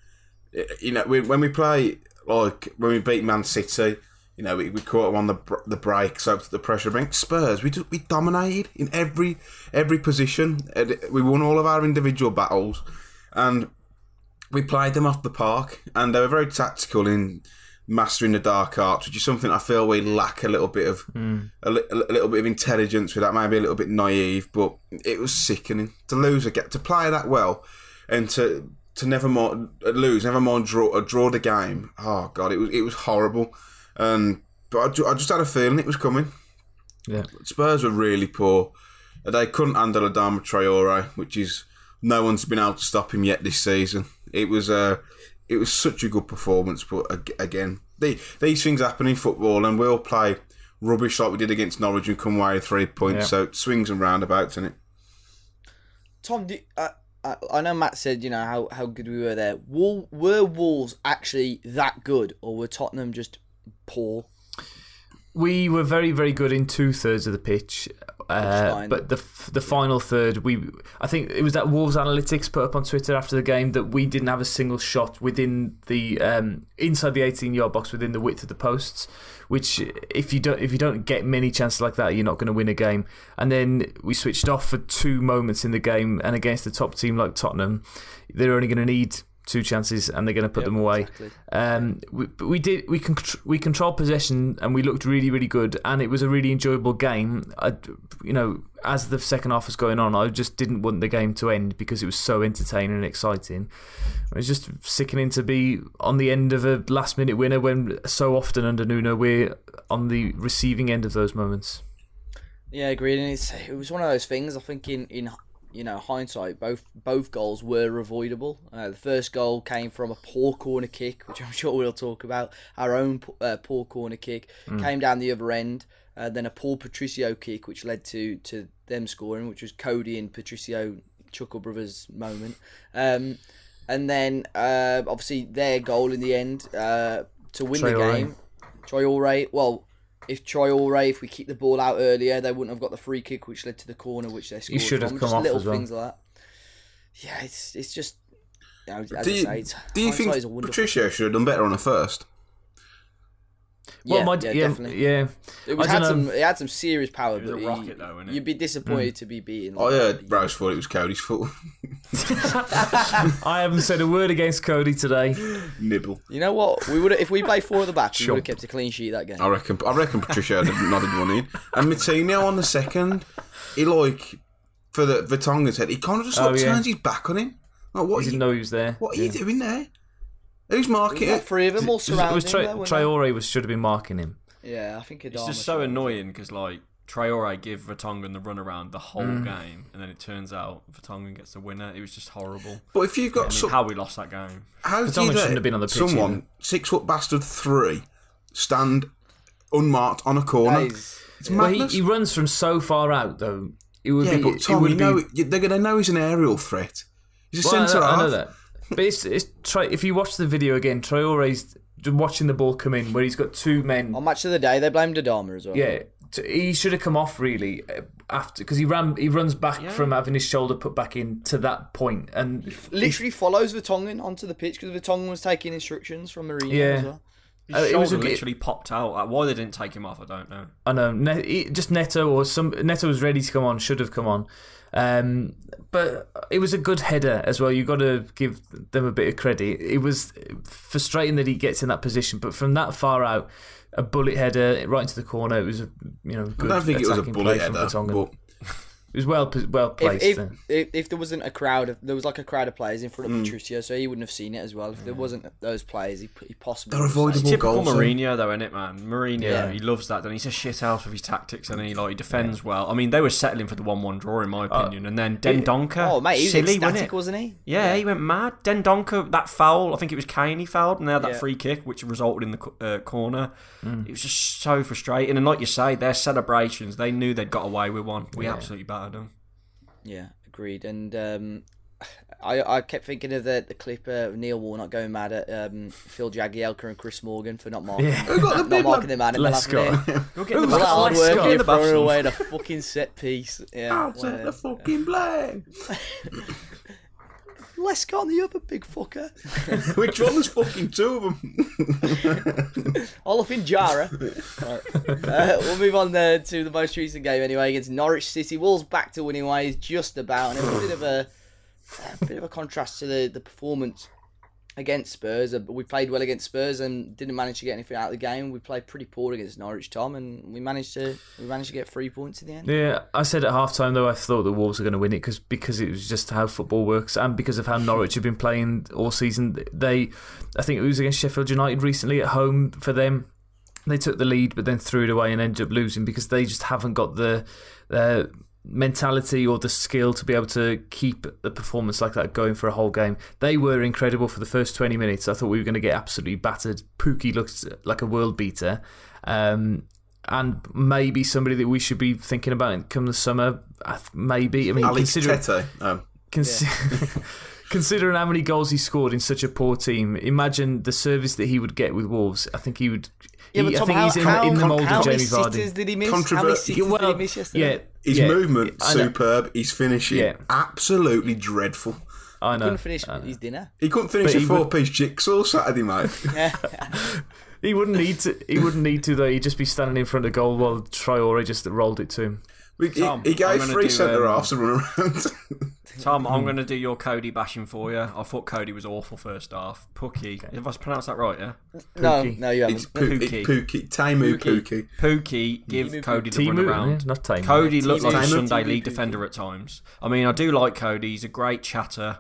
S3: You know, we, when we play like when we beat Man City, you know, we, we caught them on the the break, so the pressure brings Spurs. We do, we dominated in every every position. We won all of our individual battles, and we played them off the park, and they were very tactical in mastering the dark arts, which is something I feel we lack a little bit of a, li- a little bit of intelligence with that, maybe a little bit naive, but it was sickening to lose a get to play that well, and to to never more lose, never more draw uh, draw the game. Oh god, it was it was horrible, and but I, I just had a feeling it was coming.
S2: Yeah.
S3: Spurs were really poor. They couldn't handle Adama Traore, which is no one's been able to stop him yet this season. It was uh, it was such a good performance, but again, the, these things happen in football, and we'll play rubbish like we did against Norwich and come away with three points.
S2: Yeah.
S3: So it swings and roundabouts, is it?
S1: Tom, do, uh, I, I know Matt said you know how, how good we were there. Wol, were Wolves actually that good, or were Tottenham just poor?
S2: We were very, very good in two thirds of the pitch, uh, but the the final third, we I think it was that Wolves analytics put up on Twitter after the game that we didn't have a single shot within the um, inside the eighteen yard box within the width of the posts. Which, if you don't if you don't get many chances like that, you're not going to win a game. And then we switched off for two moments in the game, and against a top team like Tottenham, they're only going to need two chances and they're going to put
S1: Yep,
S2: them away.
S1: exactly.
S2: Um, we, we did we con- we controlled possession and we looked really really good and it was a really enjoyable game. I, you know, as the second half was going on, I just didn't want the game to end because it was so entertaining and exciting. It was just sickening to be on the end of a last minute winner when so often under Nuno we're on the receiving end of those moments.
S1: Yeah, agreed. And it's it was one of those things. I think in in you know hindsight, both both goals were avoidable. Uh, the first goal came from a poor corner kick, which I'm sure we'll talk about. Our own uh, poor corner kick came down the other end. Uh, then a Paul Patricio kick, which led to to them scoring, which was Coady and Patricio Chuckle Brothers moment. Um, and then uh, obviously their goal in the end uh, to win the
S2: game.
S1: game. Traore, well, if Traore, if we kicked the ball out earlier, they wouldn't have got the free kick, which led to the corner, which they scored.
S2: You should have
S1: from.
S2: come
S1: just
S2: off
S1: little
S2: as well.
S1: things like that. Yeah, it's it's just. You know, as
S3: Do
S1: I
S3: you,
S1: say, it's,
S3: do you
S1: hindsight is a
S3: think
S1: Patricia
S3: Patricio should have done better on the first?
S1: Yeah,
S2: my,
S1: yeah,
S2: yeah,
S1: definitely.
S2: yeah.
S1: It was had
S2: don't
S1: some.
S2: know.
S1: It had some serious power,
S4: It was
S1: but
S4: a
S1: he-
S4: though, wasn't it?
S1: you'd be
S2: Mm.
S1: disappointed to be beaten.
S3: I
S1: like
S3: heard
S1: that.
S3: Rose thought it was Coady's fault.
S2: I haven't said a word against Coady today.
S3: Nibble.
S1: You know what? We would if we played four at the back, we
S2: Sure.
S1: would have kept a clean sheet that game.
S3: I reckon. I reckon Patricio had nodded one in, and Moutinho on the second. He like for the Vertonghen head, he kind of just like
S2: Oh, yeah.
S3: turns his back on him. Like what?
S2: I
S3: Are
S2: didn't
S3: you,
S2: know he was there.
S3: what are
S2: Yeah.
S3: you doing there? Who's marking it?
S1: three of them all
S2: It was, it
S1: surrounding
S2: was Tra-
S1: him, though, weren't they?
S2: Traore was should have been marking him.
S1: Yeah, I think
S4: It's just so annoying because like Traore give Vertonghen the runaround the whole
S2: Mm.
S4: game, and then it turns out Vertonghen gets the winner. It was just horrible.
S3: But if you've
S4: I
S3: got
S4: mean,
S3: some,
S4: how we lost that game.
S3: how do
S2: Vertonghen shouldn't have been on the pitch
S3: someone
S2: either.
S3: six foot bastard three stand unmarked on a corner?
S1: is-
S3: It's
S2: Well, he,
S3: madness.
S2: he runs from so far out though. It would
S3: yeah,
S2: be.
S3: but
S2: it
S3: Tom,
S2: would
S3: you
S2: be,
S3: know they're going to know he's an aerial threat. He's a
S2: Well,
S3: centre
S2: know,
S3: half.
S2: I know that. But it's, it's Tra- if you watch the video again, Traore's watching the ball come in where he's got two men.
S1: On match of the day, they blamed Adama as well.
S2: Yeah, t- he should have come off really uh, after because he ran. He runs back from having his shoulder put back in to that point, and
S1: literally follows Vertonghen onto the pitch because Vertonghen was taking instructions from Mourinho
S2: Yeah.
S1: as well.
S4: His
S2: Uh, it
S4: shoulder
S2: was a-
S4: literally popped out. Uh, Why they didn't take him off, I don't know.
S2: I know ne- he- just Neto or some Neto was ready to come on, should have come on. Um, but it was a good header as well. You've got to give them a bit of credit. It was frustrating that he gets in that position, but from that far out, a bullet header right into the corner. It was a you know
S3: I
S2: good
S3: don't think it was a bullet
S2: play from
S3: header, but
S2: It was well well
S1: If,
S2: placed.
S1: if, if, if there wasn't a crowd, of, there was like a crowd of players in front
S3: Mm.
S1: of Patricio, so he wouldn't have seen it as well. If there wasn't those players, he, he possibly.
S3: They're avoidable
S1: saved.
S4: Typical
S3: goals, though.
S4: Mourinho, though, isn't it, man? Mourinho,
S1: Yeah.
S4: he loves that. Then he's a shit house with his tactics, and he like he defends well. I mean, they were settling for the one-one draw, in my opinion. and then Dendoncker,
S1: Oh mate, he was
S4: silly, wasn't
S1: ecstatic, wasn't he?
S4: Yeah, he went mad. Dendoncker, that foul, I think it was Kane he fouled, and they had that
S1: Yeah.
S4: free kick, which resulted in the uh, corner.
S2: Mm.
S4: It was just so frustrating. And like you say, their celebrations, they knew they'd got away with one. We
S2: Yeah.
S4: absolutely battered them.
S1: Yeah, agreed. And um, I I kept thinking of the the clip of Neil Warnock going mad at um, Phil Jagielka and Chris Morgan for not marking,
S2: Yeah.
S3: Who the
S1: not
S3: big
S1: marking
S3: one?
S1: the man in the last
S2: Lescott.
S1: minute.
S4: Go get the
S1: was a lot of
S4: bus-
S1: hard
S4: let's
S1: work
S4: go.
S1: here
S4: the
S1: throwing
S4: bus-
S1: away the fucking set piece. Yeah,
S3: Outside
S1: well,
S3: the fucking blame.
S1: Lescott on the other big fucker.
S3: Which one? There's fucking two of them.
S1: Olafin Jara. Right. Uh, we'll move on there to the most recent game anyway against Norwich City. Wolves back to winning ways just about, and it was a bit of a, a bit of a contrast to the, the performance against Spurs. Uh, We played well against Spurs and didn't manage to get anything out of the game. We played pretty poor against Norwich, Tom, and we managed to we managed to get three points in the end.
S2: Yeah, I said at halftime though I thought the Wolves were going to win it because because it was just how football works and because of how Norwich have been playing all season. They, I think it was against Sheffield United recently at home for them. They took the lead but then threw it away and ended up losing because they just haven't got the uh, mentality or the skill to be able to keep the performance like that going for a whole game. They were incredible for the first 20 minutes. I thought we were going to get absolutely battered. Pukki looked like a world beater. Um, and maybe somebody that we should be thinking about come the summer. I th- Maybe. I mean,
S3: Alex
S2: considering,
S3: Tete. Um,
S2: consi- considering how many goals he scored in such a poor team, imagine the service that he would get with Wolves. I think he would.
S1: Yeah,
S2: he-
S1: but
S2: I think
S1: how,
S2: he's in,
S1: how,
S2: in the mould
S1: how
S2: of
S1: many
S2: Jamie Vardy.
S1: did he miss? How many
S3: Controver-
S1: sitters
S2: Yeah,
S1: did he miss yesterday?
S2: yeah,
S3: his
S2: yeah,
S3: movement
S2: I know.
S3: superb. His finishing
S2: Yeah.
S3: absolutely dreadful.
S2: I know.
S1: He couldn't finish
S2: know.
S1: his dinner.
S3: He couldn't finish
S2: But
S3: a
S2: he would-
S3: four-piece jigsaw Saturday, mate.
S2: He wouldn't need to. He wouldn't need to though. He'd just be standing in front of goal while Traore just rolled it to him.
S3: We- he,
S4: Tom,
S3: he
S4: I'm
S3: gave
S4: gonna
S3: three
S4: do,
S3: centre
S4: um,
S3: halves to run around.
S4: Tom, I'm going to do your Coady bashing for you. I thought Coady was awful first half. Pukki, if I pronounced that right, yeah.
S1: No,
S2: Pukki.
S1: no, you haven't.
S3: it's Pukki.
S4: Pukki.
S3: It's Pukki. Taimu
S1: Pukki.
S3: Pukki.
S4: Pukki, give Coady the run around.
S2: yeah, not Timu.
S4: Coady looked like a Sunday
S3: Timu,
S4: league
S3: Timu.
S4: defender at times. I mean, I do like Coady. He's a great chatter.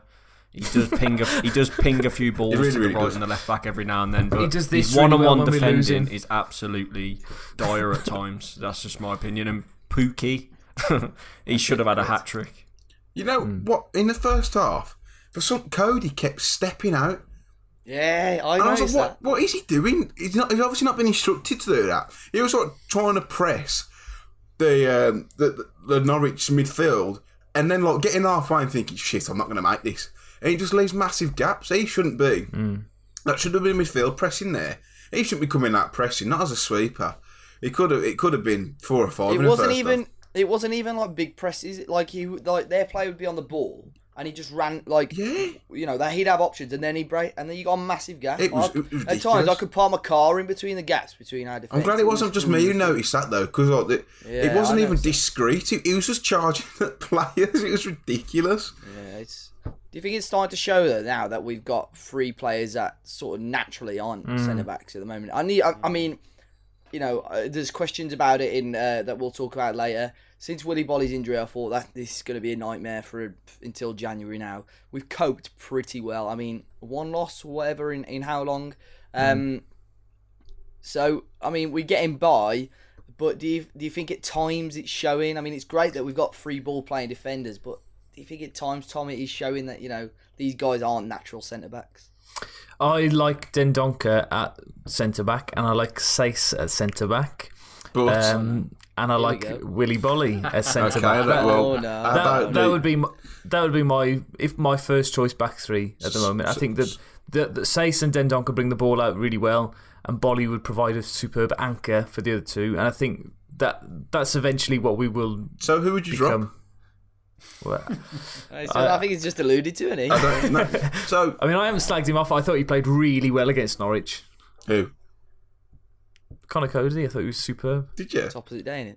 S4: He does ping a he does ping a few balls
S3: really,
S4: to the
S3: really
S4: right
S3: does.
S4: and the left back every now and then. But
S2: He does this
S4: his one-on-one
S2: well when we're
S4: defending is absolutely dire at times. That's just my opinion. And Pukki, he should have had a hat trick.
S3: You know
S2: Hmm.
S3: what? In the first half, for some Coady kept stepping out,
S1: Yeah, I
S3: and I was
S1: noticed
S3: like,
S1: that.
S3: "What? What is he doing? He's not. He's obviously not been instructed to do that. He was sort of trying to press the um, the, the Norwich midfield, and then like getting halfway and thinking, "Shit, I'm not going to make this." And he just leaves massive gaps. He shouldn't be. That should have been midfield pressing there. He shouldn't be coming out pressing, not as a sweeper. It could have. It could have been four or five.
S1: It wasn't even.
S3: half.
S1: It wasn't even like big presses. Like he, like their player would be on the ball, and he just ran like
S3: Yeah.
S1: you know that he'd have options, and then he break, and then you got a massive gap.
S3: It was-
S1: I-
S3: it was
S1: at times. I could park my car in between the gaps between our defence.
S3: I'm glad it wasn't just me who noticed that though, because like, it, it wasn't even discreet. It, it was just charging at players. It was ridiculous.
S1: Yeah, it's. Do you think it's starting to show though now that we've got three players that sort of naturally aren't
S3: Mm.
S1: centre backs at the moment? I need. I, I mean, you know, uh, there's questions about it in uh, that we'll talk about later. Since Willy Boly's injury, I thought that this is going to be a nightmare for until January. Now we've coped pretty well. I mean, one loss, whatever, in in how long? Um, so I mean, we're getting by. But do you do you think at times it's showing? I mean, it's great that we've got free ball playing defenders, but do you think at times Tommy is showing that you know these guys aren't natural centre backs?
S2: I like Dendoncker at centre back, and I like Saïss at centre back,
S3: But
S2: um, and I
S1: we
S2: like. Willy Boly at centre
S3: okay,
S2: back.
S3: that, well,
S1: Oh, no.
S2: that, that would be my, that would be my if my first choice back three at the moment. I think that that, that Saïss and Dendoncker bring the ball out really well, and Boly would provide a superb anchor for the other two. And I think that that's eventually what we will
S3: so who would you drop?
S2: Become. Well,
S1: So I, think he's just alluded to, isn't he?
S3: I don't know. So
S2: I mean, I haven't slagged him off. I thought he played really well against Norwich.
S3: who
S2: Conor Coady, I thought he was superb.
S3: did you?
S1: It's opposite day, innit?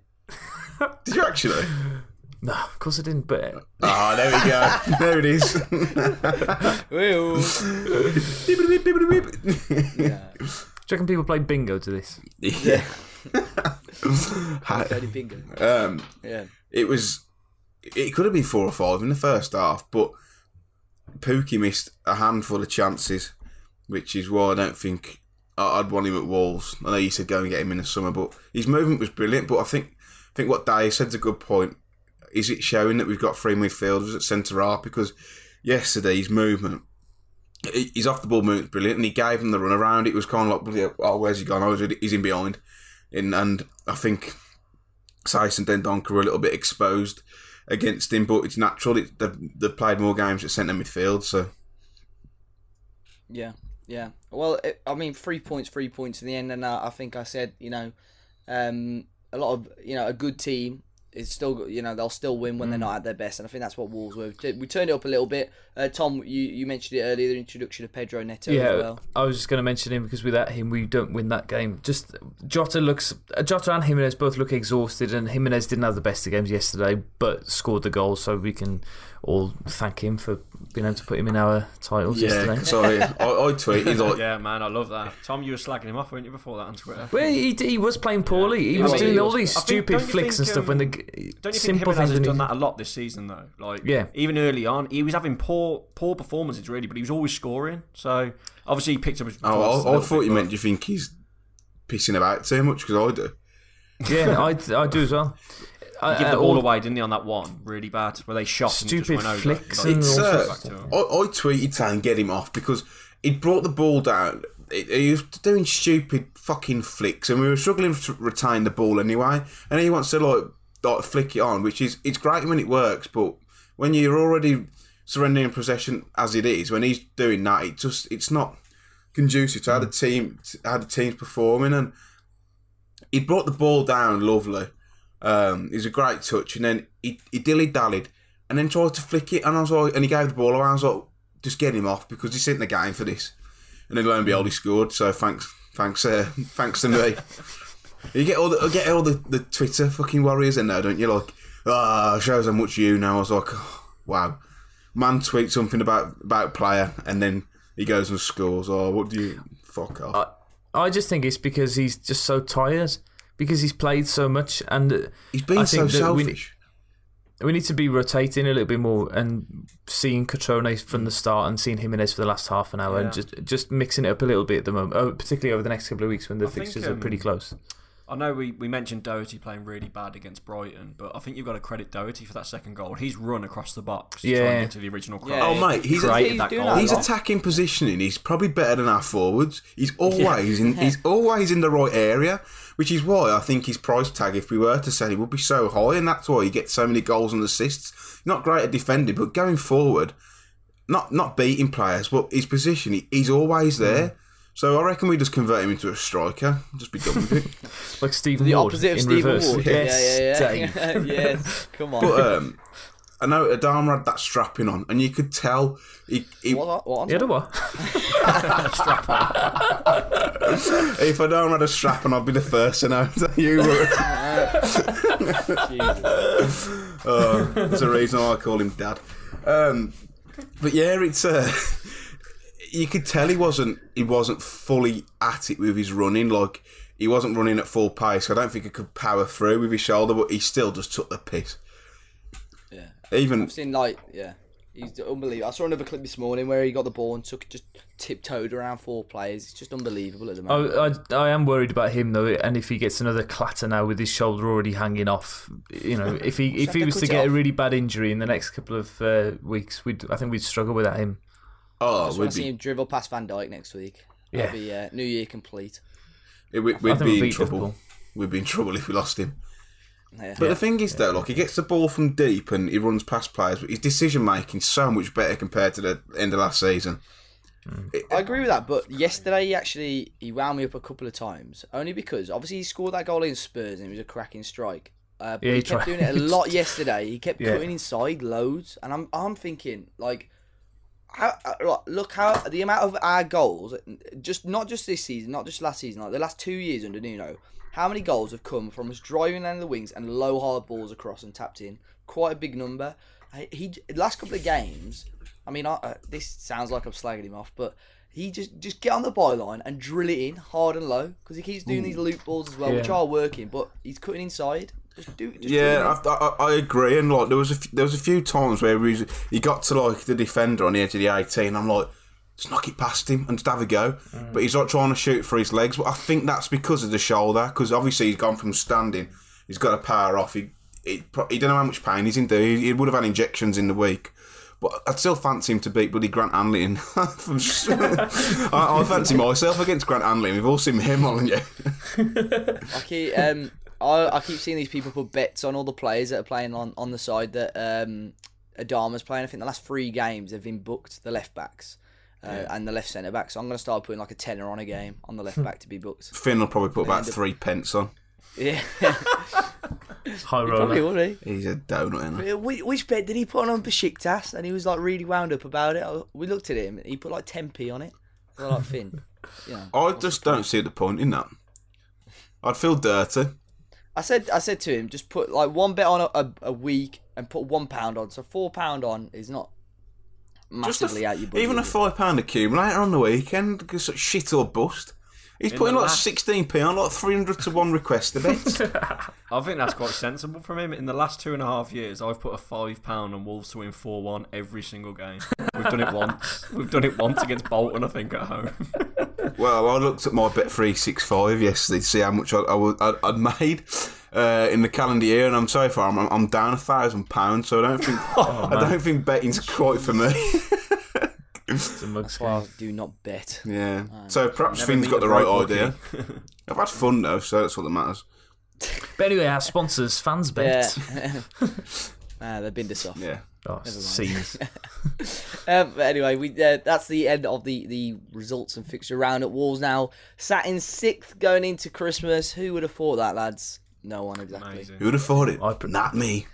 S3: Did you actually?
S2: No, of course I didn't. But
S3: Ah, there we go. there it is.
S1: yeah.
S2: do you reckon people play bingo to this?
S3: yeah.
S1: Coady Bingo.
S3: um,
S1: Yeah.
S3: it was. It could have been four or five in the first half, but Pukki missed a handful of chances, which is why I don't think I'd want him at Wolves. I know you said go and get him in the summer, but his movement was brilliant. But I think I think what Dave said's a good point. Is it showing that we've got three midfielders at centre half? Because yesterday his movement, he- his off the ball movement's brilliant, and he gave him the run around. It was kind of like, oh, where's he gone? Oh, he's in behind, and and I think and Dendoncker were a little bit exposed against him, but it's natural. It, they've, they've played more games at centre midfield, so
S1: Yeah, yeah. Well, it, I mean, three points, three points in the end, and uh, I think I said, you know, um, a lot of, you know, a good team is still, you know, they'll still win when they're not at their best, and I think that's what Wolves were. We turned it up a little bit. Uh, Tom, you, you mentioned it earlier, the introduction of Pedro Neto
S2: Yeah,
S1: as well.
S2: I was just going to mention him because without him, we don't win that game. Just Jota looks, uh, Jota and Jimenez both look exhausted, and Jimenez didn't have the best of games yesterday, but scored the goal, so we can all thank him for being able to put him in our titles
S3: yeah.
S2: yesterday.
S3: Sorry, I, I tweeted like
S4: Yeah, man, I love that. Tom, you were slagging him off, weren't you, before that on Twitter?
S2: Well, he, he was playing poorly. He
S1: Yeah,
S2: was
S1: well,
S2: doing
S1: he
S2: all
S1: was-
S2: these
S4: I think-
S2: stupid
S4: don't
S2: flicks and
S4: think,
S2: stuff when the
S4: um, Don't you think
S2: simple
S4: Jimenez
S2: things.
S4: has
S2: when
S4: done
S2: he-
S4: that a lot this season though? Like,
S2: Yeah.
S4: even early on, he was having poor poor performances really, but he was always scoring. So obviously he picked up his.
S3: oh, I, I thought
S4: bit,
S3: you
S4: but-
S3: meant you think he's pissing about too much because I do.
S2: Yeah, I, I do as well.
S4: He
S2: I-
S4: gave
S2: I-
S4: the ball away, didn't he, on that one? Really bad, where they shot and it
S2: Stupid
S4: just went over.
S2: flicks and
S3: It's, uh,
S4: to him.
S3: I, I tweeted saying get him off because he brought the ball down. He- He was doing stupid fucking flicks, and we were struggling to retain the ball anyway. And he wants to like, like flick it on, which is it's great when it works, but when you're already surrendering possession as it is, when he's doing that, it just it's not conducive to how the team how the team's performing. And he brought the ball down lovely. Um, was a great touch, and then he, he dilly dallied, and then tried to flick it, and I was like, and he gave the ball away. I was like, just get him off because he's in the game for this. And then lo and behold, he scored. So thanks, thanks, uh, thanks to me. You get all the get all the, the Twitter fucking warriors in there, don't you? Like, ah, shows how much you know. I was like, oh, wow. Man tweets something about about player, and then he goes and scores. Oh, what do you fuck off?
S2: I just think it's because he's just so tired because he's played so much and uh,
S3: He's been
S2: I
S3: so
S2: think that we-
S3: selfish.
S2: we need to be rotating a little bit more and seeing Cutrone from the start and seeing Jimenez for the last half an hour and just just mixing it up a little bit at the moment, oh, particularly over the next couple of weeks when the
S4: I think,
S2: fixtures are
S4: um,
S2: pretty close.
S4: I know we, we mentioned Doherty playing really bad against Brighton, but I think you've got to credit Doherty for that second goal. He's run across the box to try
S2: Yeah.
S4: and get to the original cross.
S1: Yeah,
S3: Oh, mate, he's a-
S4: created
S1: he's
S4: that goal.
S1: that
S3: He's attacking positioning. He's probably better than our forwards. He's always in. He's always in the right area, which is why I think his price tag, if we were to sell, it would be so high, and that's why he gets so many goals and assists. Not great at defending, but going forward, not not beating players, but his position, he, he's always there. So I reckon we just convert him into a striker. Just be done with it.
S2: Like Stephen
S1: The
S2: Ward
S1: opposite of
S2: in
S1: Stephen
S2: reverse.
S1: Ward.
S2: Yes,
S1: yeah, yeah, yeah. Yes, come on.
S3: But um, I know Adama had that strapping on, and you could tell he, he
S1: what, what,
S2: Yeah, do what?
S3: if Adama had a strap on, I'd be the first to know that you were.
S1: Jesus.
S3: Oh, there's a reason why I call him Dad. Um, but yeah, it's uh, you could tell he wasn't he wasn't fully at it with his running. Like he wasn't running at full pace. I don't think he could power through with his shoulder, but he still just took the piss.
S1: Yeah.
S3: Even
S1: I've seen like yeah, he's unbelievable. I saw another clip this morning where he got the ball and took just tiptoed around four players. It's just unbelievable at the moment.
S2: I, I, I am worried about him though, and if he gets another clatter now with his shoulder already hanging off, you know, if he if he was
S1: to
S2: to
S1: cut it
S2: get a really bad injury in the next couple of uh, weeks, we'd I think we'd struggle without him.
S3: oh,
S1: just
S3: we'd
S1: want to see him dribble past Van Dijk next week.
S2: Yeah.
S1: That'll be uh, New Year complete.
S3: it, we'd, we'd be in trouble.
S2: Liverpool.
S3: We'd be in trouble if we lost him.
S1: Yeah.
S3: But the thing is, though, like he gets the ball from deep and he runs past players, but his decision making so much better compared to the end of last season.
S1: I agree with that, but yesterday he actually he wound me up a couple of times, only because obviously he scored that goal in Spurs and it was a cracking strike. Uh, but
S2: Yeah,
S1: he,
S2: he
S1: kept
S2: tried.
S1: doing it a lot yesterday. He kept
S2: Yeah.
S1: cutting inside loads, and I'm I'm thinking like, how, uh, like, look how the amount of our goals, just not just this season, not just last season, like the last two years under Nuno, how many goals have come from us driving down the wings and low hard balls across and tapped in? Quite a big number. He, last couple of games. I mean, I, uh, this sounds like I'm slagging him off, but he just just get on the byline and drill it in hard and low because he keeps doing these loop balls as well, which are working, but he's cutting inside. Just do just
S3: Yeah. I, I, I agree. And like there was a few, there was a few times where he, was, he got to like the defender on the edge of the eighteen. I'm like, just knock it past him and just have a go. But he's not trying to shoot for his legs. But I think that's because of the shoulder. Because obviously he's gone from standing. He's got to power off. He he, he don't know how much pain he's in. He, he would have had injections in the week. But I'd still fancy him to beat Buddy Grant Hanley. I, I fancy myself against Grant Hanley. We've all seen him on you.
S1: I keep um I, I keep seeing these people put bets on all the players that are playing on, on the side that um Adama's playing. I think the last three games have been booked. The left backs. Uh, and the left centre back, so I'm going to start putting like a tenner on a game on the left back to be booked.
S3: Finn will probably put about
S1: end up-
S3: three pence on.
S1: Yeah,
S2: High
S1: probably
S2: roller.
S1: would he?
S3: He's a donut, isn't he?
S1: Which, which bet did he put on Besiktas? And he was like really wound up about it. We looked at him. He put like 10p on it. So like Finn, you know.
S3: I just don't see the point in that. I'd feel dirty.
S1: I said I said to him, just put like one bet on a, a, a week and put one pound on. So four pound on is not
S3: Just a,
S1: massively out your budget.
S3: even a five pound accumulator on the weekend, because shit or bust. He's
S4: In
S3: putting like
S4: last-
S3: sixteen p on like three hundred to one request a bet.
S4: I think that's quite sensible from him. In the last two and a half years, I've put a five pound on Wolves to win four one every single game. We've done it once. We've done it once against Bolton, I think, at home.
S3: well, I looked at my bet three six five yesterday to see how much I, I would, I'd, I'd made uh, in the calendar year, and I'm so far I'm, I'm down a thousand pounds. So I don't think
S1: Oh,
S3: I don't think betting's quite for me.
S2: It's a
S1: Well, do not bet.
S3: yeah. So perhaps
S4: Never
S3: Finn's
S4: meet
S3: got the
S4: the
S3: right
S4: right
S3: idea. I've had fun though, so that's what that matters.
S2: But anyway, our sponsors, fans bet.
S1: Yeah. ah, they've been this off.
S3: Yeah.
S2: Oh, scenes.
S1: Um, but anyway, we uh, that's the end of the, the results and fixture round at Wolves now. Sat in sixth going into Christmas. Who would have thought that, lads? No one exactly.
S4: Amazing.
S3: Who'd have thought it?
S2: I pre-
S3: Not me.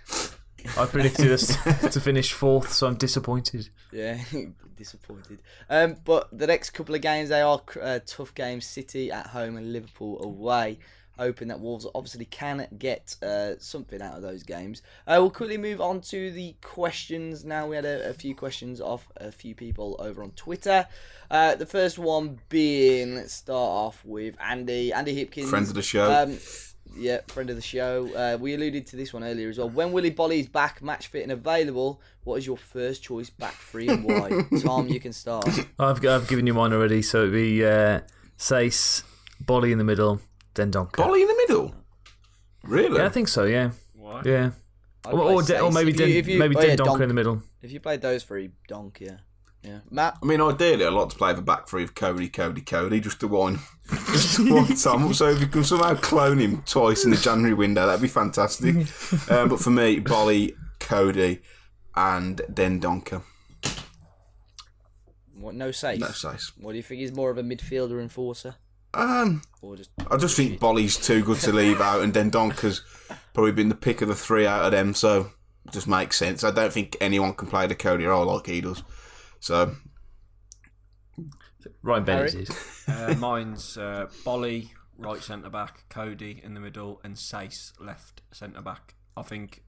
S2: I predicted us to finish fourth, so I'm disappointed.
S1: Yeah, disappointed. Um, but the next couple of games they are uh, tough games: City at home and Liverpool away. Hoping that Wolves obviously can get uh, something out of those games. Uh, we'll quickly move on to the questions now. We had a, a few questions off a few people over on Twitter. Uh, the first one being, let's start off with Andy, Andy Hipkins.
S3: Friends of the show.
S1: Um, yeah, friend of the show. Uh, we alluded to this one earlier as well. When Willy Boly's back, match fit and available, what is your first choice back three and why? Tom, you can start.
S2: I've I've given you mine already, so it'd be uh, Saïss, Boly in the middle, then Donker.
S3: Boly in the middle. Really?
S2: Yeah, I think so. Yeah,
S4: Why?
S2: yeah. Or, or, de- or
S1: Stacey.
S2: maybe
S1: If you- if you-
S2: maybe
S1: oh,
S2: Den
S1: yeah,
S2: Donker
S1: Donk.
S2: in the middle.
S1: If you played those three, donk, yeah. Yeah. Matt,
S3: I mean, ideally, I'd like to play the back three of Coady, Coady, Coady, just to one, just to one time. So if you can somehow clone him twice in the January window, that'd be fantastic. um, but for me, Boly, Coady, and Dendoncker.
S1: what, no safe.
S3: No size.
S1: What do you think he's more of a midfielder enforcer?
S3: Um,
S1: Or just
S3: I just think Boly's too good to leave out, and Dendoncker's probably been the pick of the three out of them, so it just makes sense. I don't think anyone can play the Coady role like he does. So
S2: Ryan Bennett
S1: Harry?
S2: is.
S4: Uh, mine's uh, Boly, right centre back, Coady in the middle, and Saïss left centre back. I think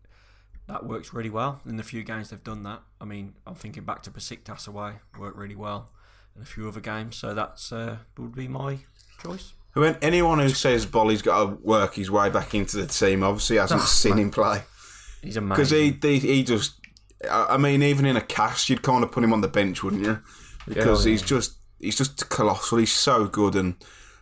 S4: that works really well. In the few games they've done that, I mean, I'm thinking back to Besiktas away, worked really well, and a few other games. So that's uh, would be my choice.
S3: when anyone who says Boly's got to work his way back into the team obviously hasn't seen him play.
S4: He's
S3: Because
S4: amazing.
S3: he, he he just, I I mean, even in a cast, you'd kind of put him on the bench, wouldn't you? Because
S2: yeah.
S3: he's just he's just colossal. He's so good, and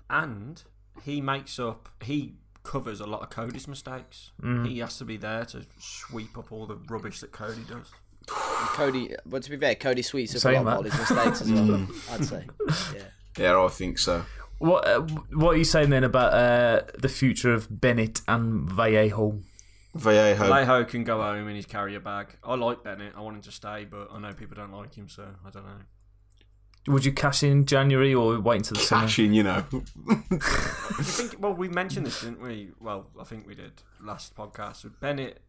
S4: and he makes up. He covers a lot of Coady's mistakes.
S2: Mm.
S4: He has to be there to sweep up all the rubbish that Coady does.
S1: Coady. But to be fair, Coady sweeps up a
S2: Saying
S1: lot of. Boly's mistakes as well. I'd say. Yeah.
S3: yeah, I think so.
S2: What uh, What are you saying then about uh, the future of Bennett and Vallejo?
S3: Vallejo,
S4: Vallejo can go home in his carrier bag. I like Bennett. I want him to stay, but I know people don't like him, so I don't know.
S2: Would you cash in January or wait until the summer?
S3: cashing, you know.
S4: I think. Well, we mentioned this, didn't we? Well, I think we did last podcast. With Bennett,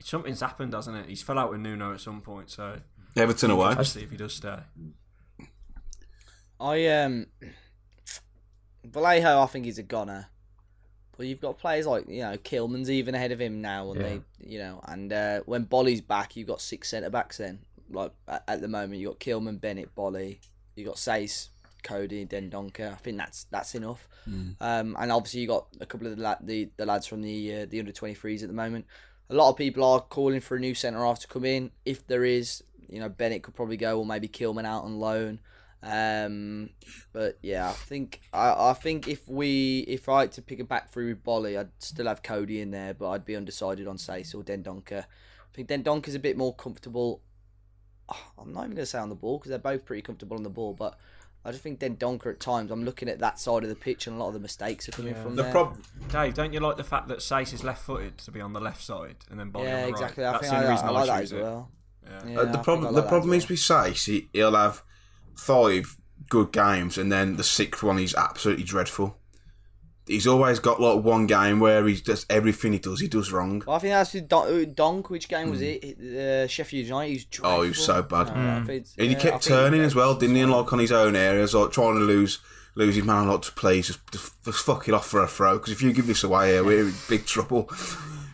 S4: something's happened, hasn't it? He's fell out with Nuno at some point, so
S3: Everton away.
S4: let's see if he does stay.
S1: I um Vallejo I think he's a goner. But you've got players like, you know, Kilman's even ahead of him now and
S2: Yeah.
S1: they you know, and uh, when Boly's back you've got six centre backs then. Like at, at the moment you've got Kilman, Bennett, Boly, You have got Saïss, Coady, Dendoncker. I think that's that's enough. Um, and obviously you got a couple of the, la- the the lads from the uh, the under twenty threes at the moment. A lot of people are calling for a new centre half to come in. If there is, you know, Bennett could probably go, or maybe Kilman out on loan. Um, but yeah, I think I, I think if we if I had to pick a back three with Boly, I'd still have Coady in there, but I'd be undecided on Saïss or Dendoncker. I think Dendoncker's a bit more comfortable. I'm not even going to say on the ball because they're both pretty comfortable on the ball, but I just think Dendoncker at times I'm looking at that side of the pitch and a lot of the mistakes are coming
S4: Yeah.
S1: from
S3: The
S1: there.
S3: prob-
S4: Dave, don't you like the fact that Saïss is left-footed to be on the left side and then Boly on
S1: yeah,
S4: the
S1: exactly.
S4: right?
S1: I
S4: That's
S1: think
S4: the
S1: I,
S4: only reason
S1: I like that
S4: choose
S1: as well.
S4: Yeah.
S1: Yeah,
S3: Uh, the
S1: think
S3: problem
S1: I
S3: the problem
S1: as
S3: is with Saïss, he, he'll have five good games, and then the sixth one is absolutely dreadful. He's always got like one game where he's just everything he does, he does wrong.
S1: Well, I think that's with Don- Donk. Which game was it? Uh, Sheffield United. He's
S3: Hmm. Oh, he was so
S1: dreadful.
S3: bad.
S1: Uh, I
S3: And he
S1: yeah, I
S3: kept
S1: think
S3: turning as well, didn't he? And like on his own areas, like trying to lose lose his man like to please just, just, just fuck it off for a throw. Because if you give this away here, we're in big trouble.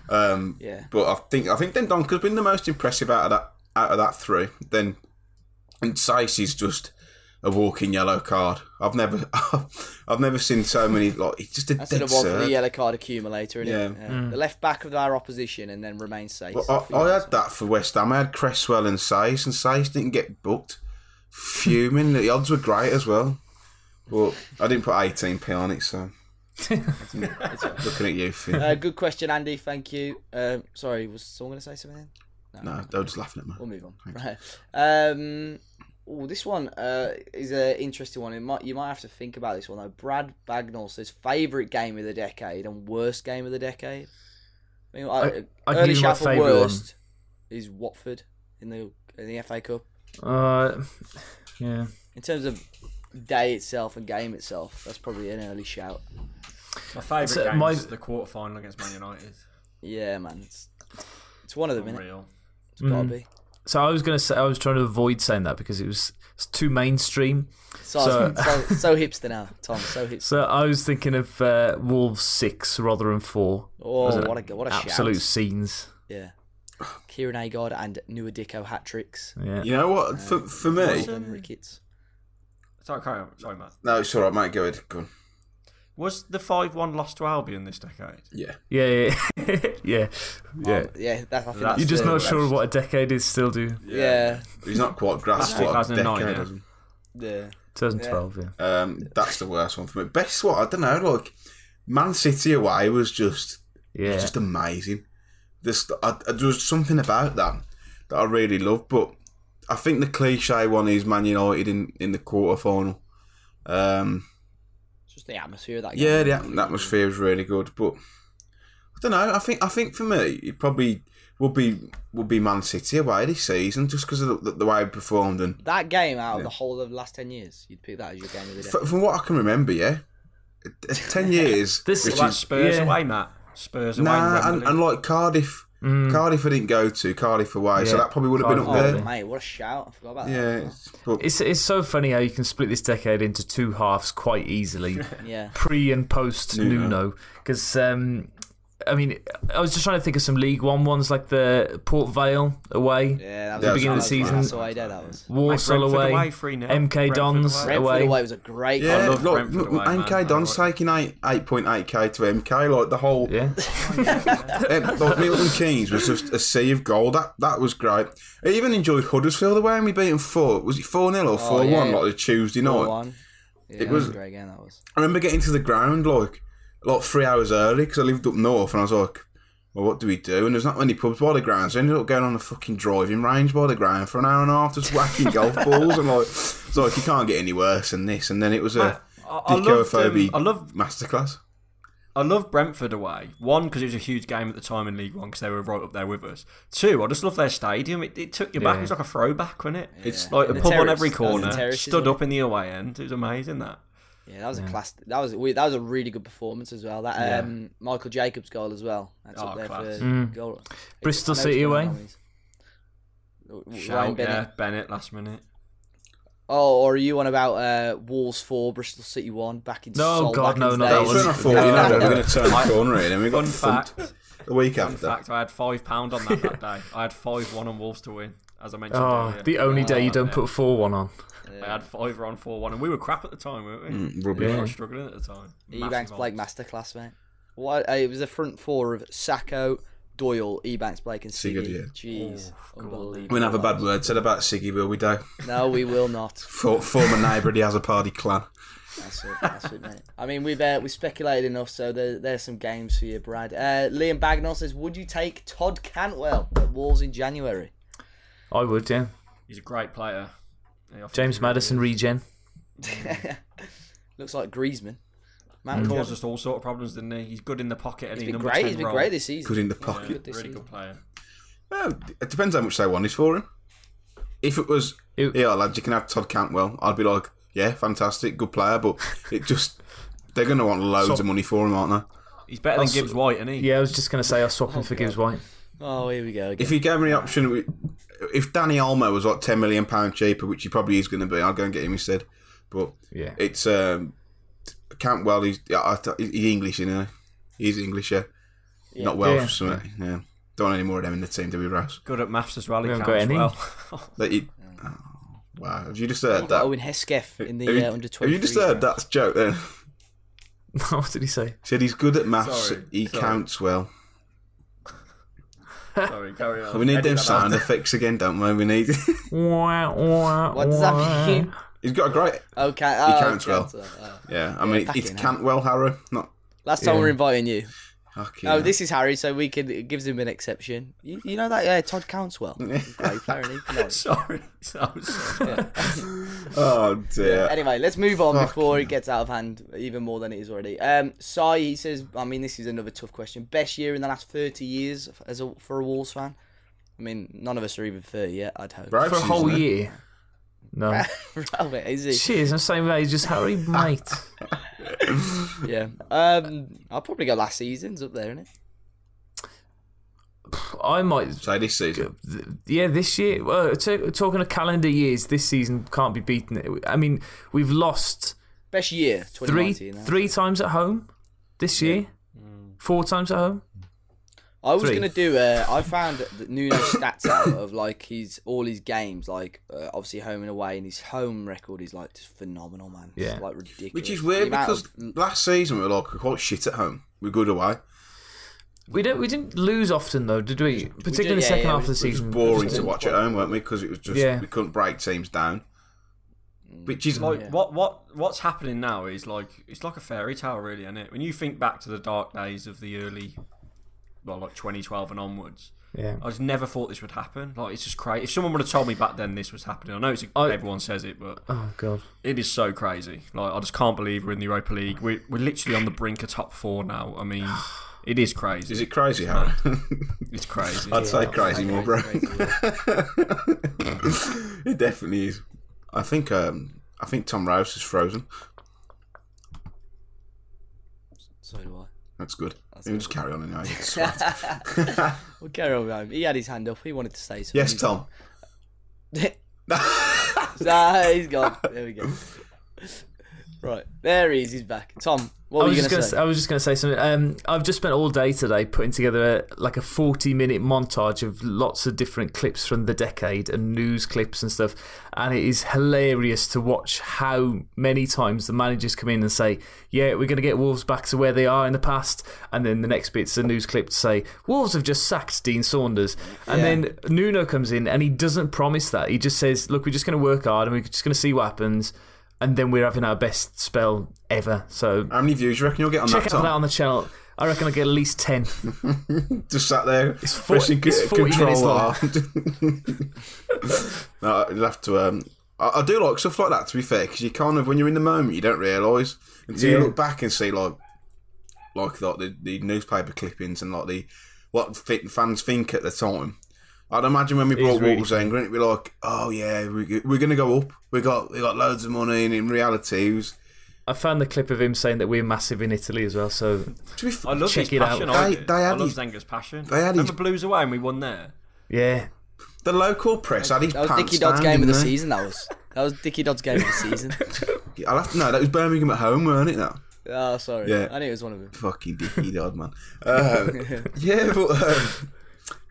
S3: Um,
S1: Yeah.
S3: But I think I think then Donk has been the most impressive out of that out of that three. Then and Saïss is just a walking yellow card. I've never I've never seen so many like it's just a
S1: That's
S3: dead
S1: the one for the yellow card accumulator, isn't?
S3: Yeah.
S1: Yeah. The left back of our opposition and then remain safe.
S3: Well, I, I had that for West Ham. I had Cresswell and Saïss, and Saïss didn't get booked. Fuming. the odds were great as well. But I didn't put 18p on it, so. Looking at you, Finn.
S1: Uh, good question, Andy. Thank you. Um, sorry, was someone going to say something?
S3: no, no, they were just laughing at me.
S1: We'll move on. Right. Um, oh, this one uh, is an interesting one. It might you might have to think about this one though. Brad Bagnall says favourite game of the decade and worst game of the decade. I mean, I,
S2: I- I
S1: early
S2: give you my
S1: shout for
S2: favourite one.
S1: worst is Watford in the in the FA Cup.
S2: Uh, yeah.
S1: In terms of day itself and game itself, that's probably an early shout.
S4: My favourite
S2: So,
S4: game
S2: my-
S4: is the quarter final against Man United.
S1: Yeah, man, it's it's one of them. Innit?
S4: Unreal.
S1: It's gotta
S2: Mm.
S1: be.
S2: So I was going to say I was trying to avoid saying that because it was it's too mainstream.
S1: So,
S2: So-
S1: so, so, hipster now, Tom. So hipster.
S2: So I was thinking of uh, Wolves six, rather than four.
S1: Oh, what a what a
S2: Absolute
S1: shout!
S2: scenes.
S1: Yeah. Kieran Agard and Nouha Dicko hat tricks.
S2: Yeah.
S3: You know what? For, for me,
S1: Jonathan Ricketts.
S4: Sorry, carry on. Sorry, Matt.
S3: no, it's all right, mate. Go ahead. Go on.
S4: Was the five-one loss to Albion this decade?
S3: Yeah.
S2: Yeah, yeah, yeah, yeah.
S1: Um, yeah, that, I think
S4: That's
S1: that's
S2: You're just
S1: the-
S2: not sure what a decade is still, do you?
S1: Yeah,
S3: He's not quite grasped
S4: That's
S3: what a
S4: 2009,
S3: decade
S4: yeah.
S3: has.
S1: yeah.
S2: 2012, yeah.
S3: Um, that's the worst one for me. Best what I don't know. Like Man City away was just
S2: Yeah.
S3: It's just amazing. This, I, I, there was something about that that I really loved, but I think the cliche one is Man United in, in the quarter final. Um,
S1: It's just the atmosphere of that.
S3: yeah,
S1: game.
S3: the, at- the atmosphere was really good, but I don't know. I think I think for me, it probably would be would be Man City away this season just because of the, the way we performed and
S1: That game out of the whole of the last ten years, you'd pick that as your game of the day.
S3: f- from what I can remember, yeah, ten years.
S2: This-
S3: which
S4: What about
S3: is
S4: Spurs
S2: yeah.
S4: away, Matt? Spurs away.
S3: nah, and,
S4: Wembley?
S3: and like Cardiff. Cardiff I didn't go to Cardiff away, so that probably would have been up
S2: Cardiff
S3: there.
S1: oh, mate, what a shout! I forgot about
S3: Yeah,
S1: that.
S3: it's- but
S2: It's it's so funny how you can split this decade into two halves quite easily,
S1: Yeah,
S2: pre and post
S3: Nuno.
S2: Nuno. Because um, I mean, I was just trying to think of some League One ones like the Port Vale away,
S1: yeah. That was
S3: Yeah,
S1: a
S3: beginning
S2: of the season.
S1: That's away day. That was.
S2: Walsall
S4: Brentford
S2: away,
S4: away,
S2: MK
S4: Brentford
S2: Dons
S4: away.
S1: Brentford
S2: away.
S1: away was a great.
S3: yeah,
S1: game.
S4: love
S3: like,
S4: Brentford away, man.
S3: MK Don's
S4: I
S3: taking eight eight point eight k to MK. Like the whole,
S2: Yeah,
S3: um, like Milton Keynes was just a sea of gold. That that was great. I even enjoyed Huddersfield away, and we beat them four. Was it four 0 or four
S1: yeah.
S3: one? Like the Tuesday night.
S1: 4-1. Yeah,
S3: It
S1: was
S3: was-
S1: great game. That was.
S3: I remember getting to the ground like like three hours early because I lived up north, and I was like. Well, what do we do? And there's not many pubs by the ground, so I ended up going on a fucking driving range by the ground for an hour and a half, just whacking golf balls. And like, it's like you can't get any worse than this. And then it was a
S4: I, I loved, um, I love
S3: masterclass.
S4: I love Brentford away. One, because it was a huge game at the time in League One because they were right up there with us. Two, I just love their stadium. It, it took you back.
S2: Yeah.
S4: It was like a throwback, wasn't it?
S3: It's
S4: Like a
S1: The
S4: pub on every
S1: That was the
S4: corner,
S1: terraces,
S4: stood
S1: wasn't
S4: up in the away end. It was amazing that.
S1: Yeah, that was a class. That was we- that was a really good performance as well. That
S4: Yeah.
S1: um, Michael Jacobs goal as well. That's
S4: Oh,
S1: up there
S4: class.
S1: for
S2: Mm.
S1: goal.
S2: Bristol
S1: I
S2: City
S1: it's
S2: away?
S1: going on these. Ryan
S4: Shout,
S1: Bennett.
S4: yeah, Bennett last minute.
S1: Oh, or are you on about uh, Wolves four, Bristol City one back in?
S2: No,
S1: Sol
S2: God, no, no,
S1: days?
S2: that
S3: That's when I
S2: was-
S3: thought, you know, we we're going to turn the corner here, and we got
S4: Fun
S3: thumped
S4: fact.
S3: the week
S4: In
S3: after.
S4: fact, I had five pound on that that day. I had five one on Wolves to win, as I mentioned
S2: oh,
S4: earlier.
S2: the only day you don't
S4: yeah.
S2: put four one on.
S4: I had five on four one, and we were crap at the time, weren't we?
S3: Mm,
S4: We
S3: rubbish.
S2: Yeah.
S4: were struggling at the time.
S1: Ebanks Blake
S4: odds.
S1: masterclass, mate. What? Uh, it was a front four of Sacco, Doyle, Ebanks Blake, and Siggy.
S3: Sigurd, yeah.
S1: Jeez,
S4: Oh,
S1: unbelievable.
S3: We'll have a bad word said about Siggy, will we, do?
S1: No, we will not.
S3: For, former neighbour of the Hazard clan.
S1: That's it, that's it, mate. I mean, we've uh, we speculated enough, so there, there's some games for you, Brad. Uh, Liam Bagnall says, "Would you take Todd Cantwell at Wolves in January?"
S2: I would, yeah.
S4: He's a great player. Yeah, I think
S2: James
S4: Maddison
S2: regen.
S1: Looks like Griezmann. Man
S4: He
S1: Corner.
S4: caused us all sort of problems, didn't he? He's good in the pocket. and
S1: He's
S4: he
S1: been
S4: number
S1: great.
S4: 10
S1: He's been
S4: role.
S1: great this season.
S3: Good in the
S4: Yeah,
S3: pocket.
S1: Good
S4: really
S1: season.
S4: good player.
S3: Well, it depends how much they want it for him. If it was,
S2: It-
S3: yeah, lads, you can have Todd Cantwell, I'd be like, yeah, fantastic, good player, but it just, they're going to want loads
S2: So-
S3: of money for him, aren't they?
S4: He's better than
S2: Also-
S4: Gibbs White, isn't he?
S2: Yeah, I was just going to say I'll swap him for Gibbs White.
S1: Oh, here we go. Again.
S3: If you gave me the option, if Dani Olmo was like ten million pound cheaper, which he probably is going to be, I'll go and get him instead. But
S2: Yeah.
S3: it's um, Cantwell. He's yeah, I th- he's English, you know. He's English, yeah. Not Welsh,
S2: Yeah.
S3: or something. Yeah. Don't want any more of them in the team, do we, Rouse?
S4: Good at maths as well. He
S2: We haven't
S4: counts
S2: got any.
S4: well.
S3: That you, oh, wow, have you just heard
S1: You've
S3: that?
S1: got Owen Hesketh in the
S3: have, you,
S1: uh, under
S3: have you just heard that joke then?
S2: what did he say?
S3: He said he's good at maths.
S4: Sorry,
S3: he
S4: sorry.
S3: counts well.
S4: Sorry, carry on.
S3: We need
S4: Edit
S3: them
S4: that
S3: sound
S4: out.
S3: effects again, don't we? We need.
S2: Wah, wah,
S1: What does that mean?
S3: he's got a great.
S1: Okay, oh,
S3: counts well.
S1: Cantwell, oh.
S3: Yeah, I mean,
S1: fucking
S3: it's
S1: hell.
S3: Cantwell, Harrow, not.
S1: Last time
S2: Yeah.
S1: we're inviting you.
S3: Fucking
S1: Oh, this is Harry, so we can it gives him an exception. You, you know that yeah, Todd Cantwell, great player, isn't.
S4: Sorry. So sorry.
S3: Oh dear.
S1: Anyway, let's move on
S3: Fucking
S1: before it gets out of hand even more than it is already. Um, Sai, he says, I mean, this is another tough question. Best year in the last 30 years as a, for a Wolves fan? I mean, none of us are even 30 yet, I'd hope.
S3: Right.
S2: For a whole
S3: Isn't it?
S2: year? No.
S1: Right, wait, is he?
S2: Cheers, I'm same age as Harry, mate.
S1: Yeah. Um, I'll probably go last season's up there, isn't it?
S2: I might
S3: Say this season.
S2: yeah, this year. Well, t- talking of calendar years, this season can't be beaten. I mean, we've lost
S1: Best year,
S2: three
S1: 2019. huh?
S2: three times at home this year. Four times at home.
S1: I was
S2: Three.
S1: gonna do. Uh, I found that Nuno stats out of like his all his games, like uh, obviously home and away, and his home record is like just phenomenal, man. It's,
S2: Yeah.
S1: like ridiculous.
S3: Which is
S1: The
S3: weird
S1: amount
S3: because
S1: of-
S3: last season we were like quite shit at home. We're good away.
S2: We don't. We didn't lose often though, did we? Particularly in the
S1: yeah,
S2: second
S1: yeah,
S2: half of the
S1: we-
S3: It was
S2: season.
S3: boring to watch at home, weren't we? Because it was just
S2: Yeah.
S3: we couldn't break teams down. Which is
S4: Like
S1: Yeah.
S4: what what what's happening now is like it's like a fairy tale, really, isn't it? When you think back to the dark days of the early, well, like 2012 and onwards,
S2: Yeah.
S4: I just never thought this would happen. Like it's just crazy. If someone would have told me back then this was happening, I know it's,
S2: I-
S4: everyone says it, but
S2: Oh god.
S4: it is so crazy. Like I just can't believe we're in the Europa League. We're we're literally on the brink of top four now. I mean, it is crazy.
S3: is it crazy, Harry?
S4: It's crazy.
S3: I'd say crazy more, bro.
S1: Crazy, crazy.
S3: it definitely is. I think um I think Tom Rouse is frozen.
S1: so do I.
S3: That's good.
S1: That's
S3: We'll just carry on anyway.
S1: Well, carry on. He had his hand up. He wanted to say something.
S3: yes, Tom.
S1: ah, he's gone. There we go. Right, there he is. He's back. Tom, what
S2: I was just
S1: going
S2: gonna.
S1: say?
S2: I was just gonna say something. Um, I've just spent all day today putting together a, like a forty-minute montage of lots of different clips from the decade and news clips and stuff, and it is hilarious to watch how many times the managers come in and say, "Yeah, we're gonna get Wolves back to where they are in the past," and then the next bit's a news clip to say, "Wolves have just sacked Dean Saunders," and
S1: Yeah.
S2: then Nuno comes in and he doesn't promise that. He just says, "Look, we're just gonna work hard and we're just gonna see what happens." And then we're having our best spell ever. So
S3: How many views do you reckon you'll get on
S2: Check
S3: that,
S2: out
S3: Tom?
S2: that on the channel. I reckon I get at least 10.
S3: Just sat there,
S2: four-
S3: pressing
S2: it's
S3: c-
S2: 40 minutes
S3: control
S2: long.
S3: No, you'll have to. Um, I, I do like stuff like that. To be fair, because you kind of when you're in the moment, you don't realise until
S2: Yeah.
S3: you look back and see like, like like the, the newspaper clippings and like the what fans think at the time. I'd imagine when we brought
S2: really
S3: Wolves in, it'd be like, oh yeah, we, we're going to go up. We got we got loads of money, and in reality, it was
S2: I found the clip of him saying that we're massive in Italy as well. So
S3: to be f-
S4: I love
S2: Check
S4: his
S2: it out.
S4: passion. I,
S3: They-
S4: do.
S3: they
S4: I
S3: had
S4: love
S3: his-
S4: Zenga's passion.
S3: they had
S4: Remember
S3: his-
S4: Blues away and we won there.
S2: yeah,
S3: the local press had his
S1: That was
S3: pants
S1: Dickie Dodd's game of the
S3: didn't
S1: season. That was that was Dickie Dodd's game of the season.
S3: I'll have to know that was Birmingham at home, weren't it? That
S1: oh, sorry.
S3: Yeah.
S1: I knew it was one of them.
S3: fucking Dickie Dodd, man. Um, yeah, but um,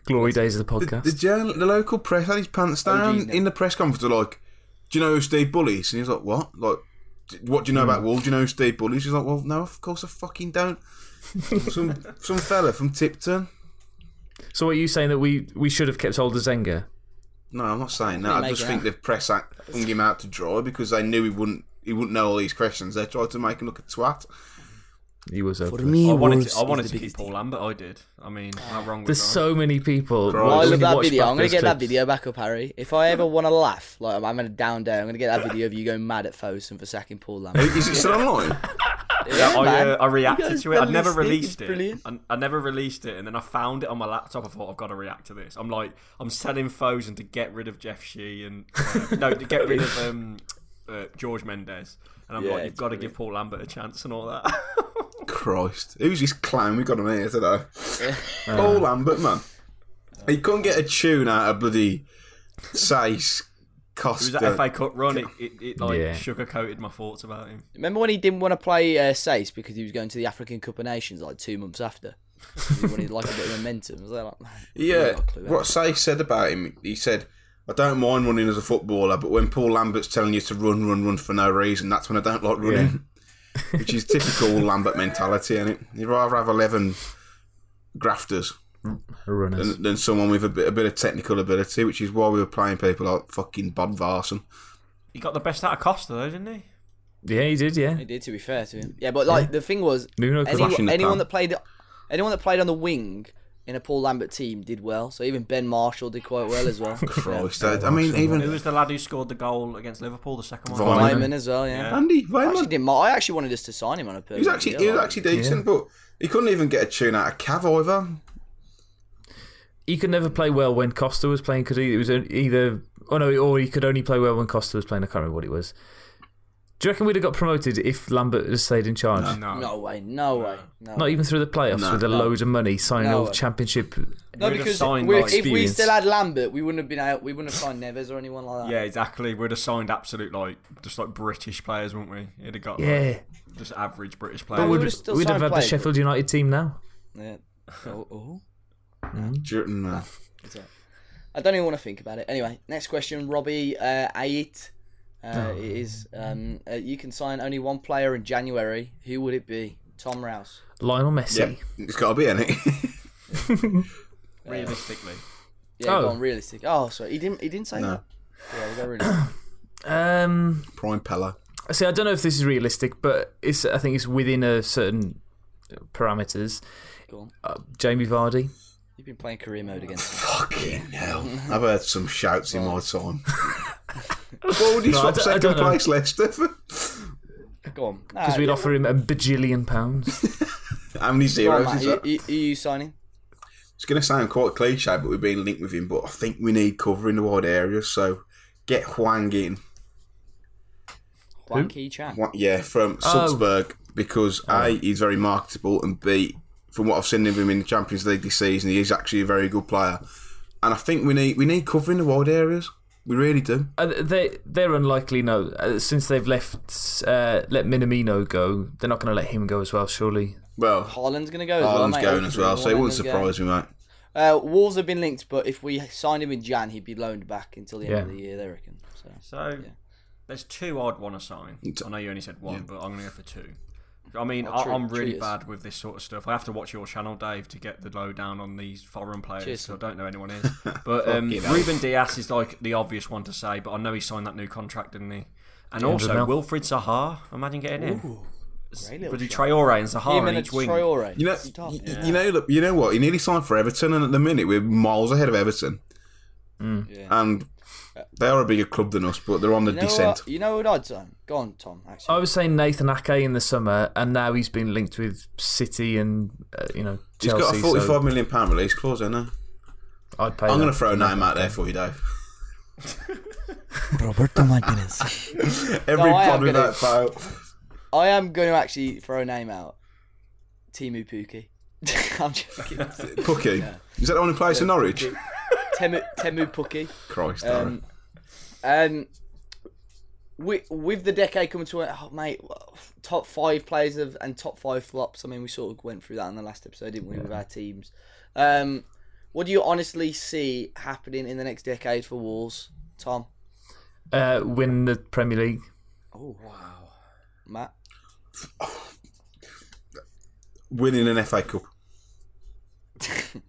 S2: glory days of the
S3: the,
S2: podcast.
S3: the journal, the local press had his pants down
S1: OGs now.
S3: in the press conference. They're like, "Do you know who Steve Bull is? And he's like, "What? Like, what do you know
S2: Hmm.
S3: about Wolves? Do you know who Steve Bull is? He's like, "Well, no, of course I fucking don't." some some fella from Tipton.
S2: so, what are you saying that we, we should have kept hold of Zenga?
S3: No, I'm not saying that. I just think
S1: out.
S3: the press act hung him out to dry because they knew he wouldn't he wouldn't know all these questions. They tried to make him look a twat.
S2: He was over.
S1: me,
S4: I wanted
S1: Wolves
S4: to, I wanted to keep Paul. Lambert. I did. I mean, how wrong was
S2: There's
S4: I?
S2: so many people.
S1: Well, I love that video. I'm gonna
S2: those
S1: get that video back up, Harry. If I ever want to laugh, like I'm having a down day, I'm gonna get that video of you going mad at Fosun for sacking Paul Lambert.
S3: Is it still online?
S1: yeah,
S4: I, uh, I reacted to it. I never released it.
S1: brilliant.
S4: I, I never released it, and then I found it on my laptop. I thought I've got to react to this. I'm like, I'm telling Fosun to get rid of Jeff Shi and uh, no, to get rid of um, uh, George Mendes. And I'm
S1: Yeah,
S4: like, you've got to give Paul Lambert a chance and all that.
S3: Christ, who's this clown we got on here today? Paul Lambert, man. He couldn't get a tune out of bloody Saïss
S4: it was that FA Cup run. It, it, it like
S2: Yeah.
S4: sugar coated my thoughts about him.
S1: Remember when he didn't want to play uh, Saïss because he was going to the African Cup of Nations like two months after? he wanted like a bit of momentum. Was that like, man,
S3: Yeah,
S1: not a clue,
S3: what Saïss said about him, he said, I don't mind running as a footballer, but when Paul Lambert's telling you to run, run, run for no reason, that's when I don't like running. Which is typical Lambert mentality, and it? You'd rather have 11 grafters
S2: Runners.
S3: than, than someone with a bit, a bit of technical ability, which is why we were playing people like fucking Bodvarsson.
S4: He got the best out of Costa though, didn't he?
S2: Yeah, he did, yeah.
S1: He did, to be fair to him. Yeah, but like the thing was,
S2: Nuno could
S1: anyone,
S3: flash in the
S1: anyone that played, anyone that played on the wing in a Paul Lambert team did well. So even Ben Marshall did quite well as well.
S3: Christ, I, I mean, even Who
S4: was the lad who scored the goal against Liverpool? The second one.
S3: Weimann.
S1: Yeah. As well. Yeah.
S4: Yeah.
S3: Andy
S1: I actually didn't. I actually wanted us to sign him on a
S3: He was actually
S1: deal,
S3: he was actually decent, but he couldn't even get a tune out of Cav either.
S2: He could never play well when Costa was playing because it was either. Oh no, or he could only play well when Costa was playing. I can't remember what it was. Do you reckon we'd have got promoted if Lambert had stayed in charge?
S4: No.
S1: No way, no way, no.
S2: Not even through the playoffs
S3: No.
S2: with a load of money, signing
S1: No
S2: all
S1: way.
S2: championship.
S1: No, because
S4: signed,
S1: we're-
S4: like,
S1: if we still had Lambert, we wouldn't have been out. We wouldn't have signed Neves or anyone like that.
S4: Yeah, exactly. We'd have signed absolute like just like British players, wouldn't we? It'd have got like,
S2: Yeah,
S4: just average British players.
S1: we
S2: we'd,
S1: would've still
S2: we'd have had the Sheffield United team now.
S1: Yeah. Oh, oh.
S3: Jordan, uh,
S1: I don't even want to think about it. Anyway, next question, Robbie uh, Ayit. Uh,
S2: Oh.
S1: it is um, uh, you can sign only one player in January. Who would it be? Tom Rouse.
S2: Lionel Messi.
S3: yeah, it's got to be in it.
S4: Realistically,
S1: Yeah,
S2: Oh.
S1: go on, realistic. Oh, sorry, he didn't. He didn't say
S3: No.
S1: that. Yeah, we go realistic.
S2: Um,
S3: Prime Pella.
S2: see, I don't know if this is realistic, but it's. I think it's within a certain parameters.
S1: Go on.
S2: Uh, Jamie Vardy.
S1: You've been playing career mode again.
S3: Fucking hell. I've heard some shouts in my time. what would you
S2: No, I
S3: swap
S2: don't-
S3: second
S2: don't know.
S3: place, Leicester? for?
S1: Go on.
S2: Because uh, we'd offer him a bajillion pounds.
S3: How many
S1: Go on,
S3: zeros is
S1: Are,
S3: that?
S1: you- are you signing?
S3: It's going to sound quite cliche, but we've been linked with him. But I think we need cover in the wide areas, so get Hwang in.
S1: Hwang Hee-chan.
S3: Hwa- Yeah, from
S2: Oh.
S3: Salzburg, because A, oh. he's very marketable, and B, from what I've seen of him in the Champions League this season, he is actually a very good player. And I think we need we need cover in the wide areas. We really do.
S2: Uh, they they're unlikely. No, uh, since they've left uh, let Minamino go, they're not going to let him go as well. Surely.
S3: Well,
S1: Haaland's going to go as well,
S3: going as well, so it
S1: Hopefully,
S3: wouldn't
S1: one of them
S3: surprise me, mate.
S1: Uh, Wolves have been linked, but if we signed him in Jan, he'd be loaned back until the end of the year. They reckon. So
S4: so there's two I'd want to sign. I know you only said one, but I'm going to go for two. I mean,
S1: Well,
S4: I, I'm really
S1: cheers.
S4: bad with this sort of stuff. I have to watch your channel, Dave, to get the lowdown on these foreign players.
S1: Cheers.
S4: So I don't know anyone is. But um, Ruben Dias is like the obvious one to say, but I know he signed that new contract, didn't he? And
S2: 200
S4: also
S2: mil.
S4: Wilfried Zaha. Imagine getting him.
S1: great little
S4: But he
S1: shout.
S4: Traore and Zaha
S1: him
S4: on
S1: and a
S4: each wing.
S1: Traore.
S3: You know,
S1: Stop.
S3: y- y- you know, look, you know what? He nearly signed for Everton, and at the minute we're miles ahead of Everton,
S1: Yeah.
S3: and they are a bigger club than us, but they're on the
S1: You know,
S3: descent.
S1: what, you know what I'd sign? Go on, Tom. Actually,
S2: I was saying Nathan Ake in the summer, and now he's been linked with City and uh, you know
S3: He's got a forty-five
S2: so
S3: million pound release clause, isn't he?
S2: I'd pay.
S3: I'm going to throw a name out there for you, Dave.
S1: Roberto Martinez.
S3: Every
S1: No, I am
S3: pod with
S1: gonna-
S3: that fail.
S1: I am going to actually throw a name out. Teemu Pukki. I'm joking.
S3: Pukki. Is that the one who plays for Norwich?
S1: Teemu, Teemu Pukki.
S3: Christ,
S1: Um, um, with, with the decade coming to an oh, mate, top five players of and top five flops. I mean, we sort of went through that in the last episode, didn't we, with our teams? Um, what do you honestly see happening in the next decade for Wolves, Tom?
S2: uh, win the Premier League.
S1: Oh wow, Matt.
S3: winning an FA Cup.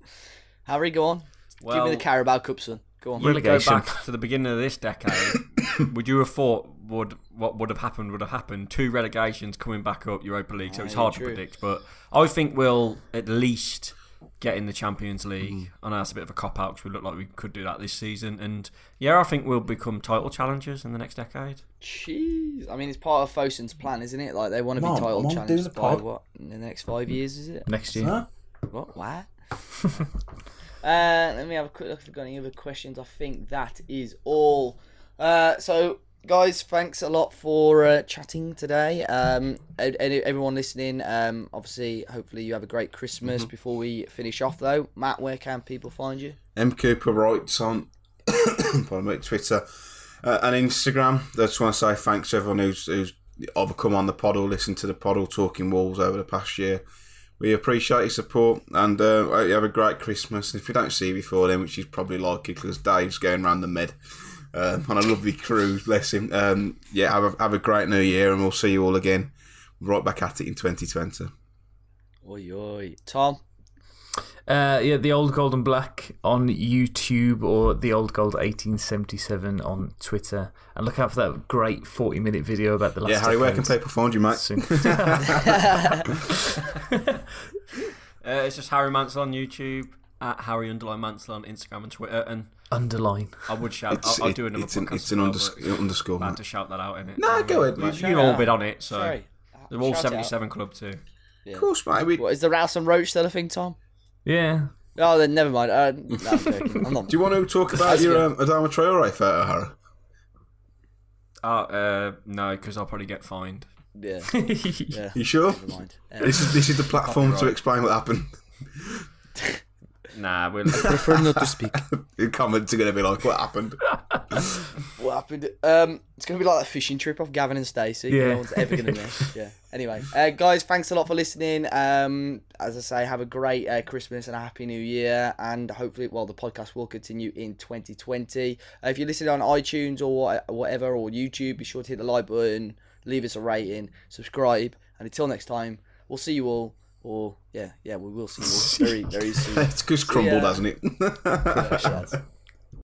S1: Harry, go on. Give me the Carabao Cup, son. Go on.
S4: You go back to the beginning of this decade. would you have thought would what would have happened would have happened? Two relegations coming back up Europa League, so it's hard
S1: true.
S4: to predict. But I think we'll at least get in the Champions League.
S1: Mm.
S4: I know that's a bit of a cop out because we look like we could do that this season. And yeah, I think we'll become title challengers in the next decade.
S1: Jeez, I mean, it's part of Fosun's plan, isn't it? Like they want to be title
S3: Mom,
S1: challengers by
S3: pod.
S1: what in the next five years? Is it?
S2: next year.
S3: Huh?
S1: What? What? uh, let me have a quick look if we've got any other questions. I think that is all. Uh, so, guys, thanks a lot for uh, chatting today. Um, and, and everyone listening, um, obviously, hopefully you have a great Christmas. Before we finish off, though, Matt, where can people find you?
S3: M Cooper writes on pardon me, Twitter uh, and Instagram. I just want to say thanks to everyone who's who's either come on the pod or listened to the pod or talking Walls over the past year. We appreciate your support and uh, you have a great Christmas. If we don't see you before then, which is probably likely because Dave's going around the med um, on a lovely cruise, bless him. Um, yeah, have a, have a great new year and we'll see you all again right back at it in 2020.
S1: Oi, oi. Tom,
S2: Uh, yeah, the old gold and black on YouTube or the old gold 1877 on Twitter, and look out for that great 40 minute video about the last.
S3: Yeah, Harry, where can
S2: decade
S3: people find you, mate?
S2: soon.
S4: Uh, it's just Harry Mansell on YouTube, at Harry underline Mansell on Instagram and Twitter, and
S2: Underline.
S4: I would shout.
S3: It's,
S4: I'll, I'll do another
S3: it's an,
S4: podcast.
S3: it's an
S4: as well,
S3: unders- underscore.
S4: I had
S3: mate.
S4: to shout that out in it.
S3: No, go ahead, mate.
S4: You
S1: it
S4: all
S1: out.
S4: been on it, so
S1: sorry.
S4: the Wolf
S1: Shout it out.
S4: seventy seven club too.
S3: Of course, mate. We,
S1: What is the Rouse and Roach still a thing, Tom?
S2: Yeah.
S1: Oh, then never mind. Uh, no, I'm. I'm not.
S3: Do you want to talk about your
S1: good.
S3: um, Adama Traore photo, Harry?
S4: Uh, uh, no, because I'll probably get fined.
S1: Yeah. Yeah.
S3: You sure?
S1: Never mind. Yeah.
S3: This is this is the platform to explain what happened.
S4: Nah, we'll.
S1: Prefer not to speak.
S3: The comments are going to be like, "What happened?"
S1: What happened? Um, it's gonna be like a fishing trip of Gavin and Stacey.
S2: Yeah.
S1: No one's ever gonna miss. Yeah. Anyway, uh, guys, thanks a lot for listening. Um, as I say, have a great uh, Christmas and a happy New Year, and hopefully, well, the podcast will continue in 2020. Uh, if you're listening on iTunes or whatever or YouTube, be sure to hit the like button, leave us a rating, subscribe, and until next time, we'll see you all. Or yeah, yeah, we will see you very, very soon.
S3: It's just crumbled,
S1: Yeah.
S3: hasn't it?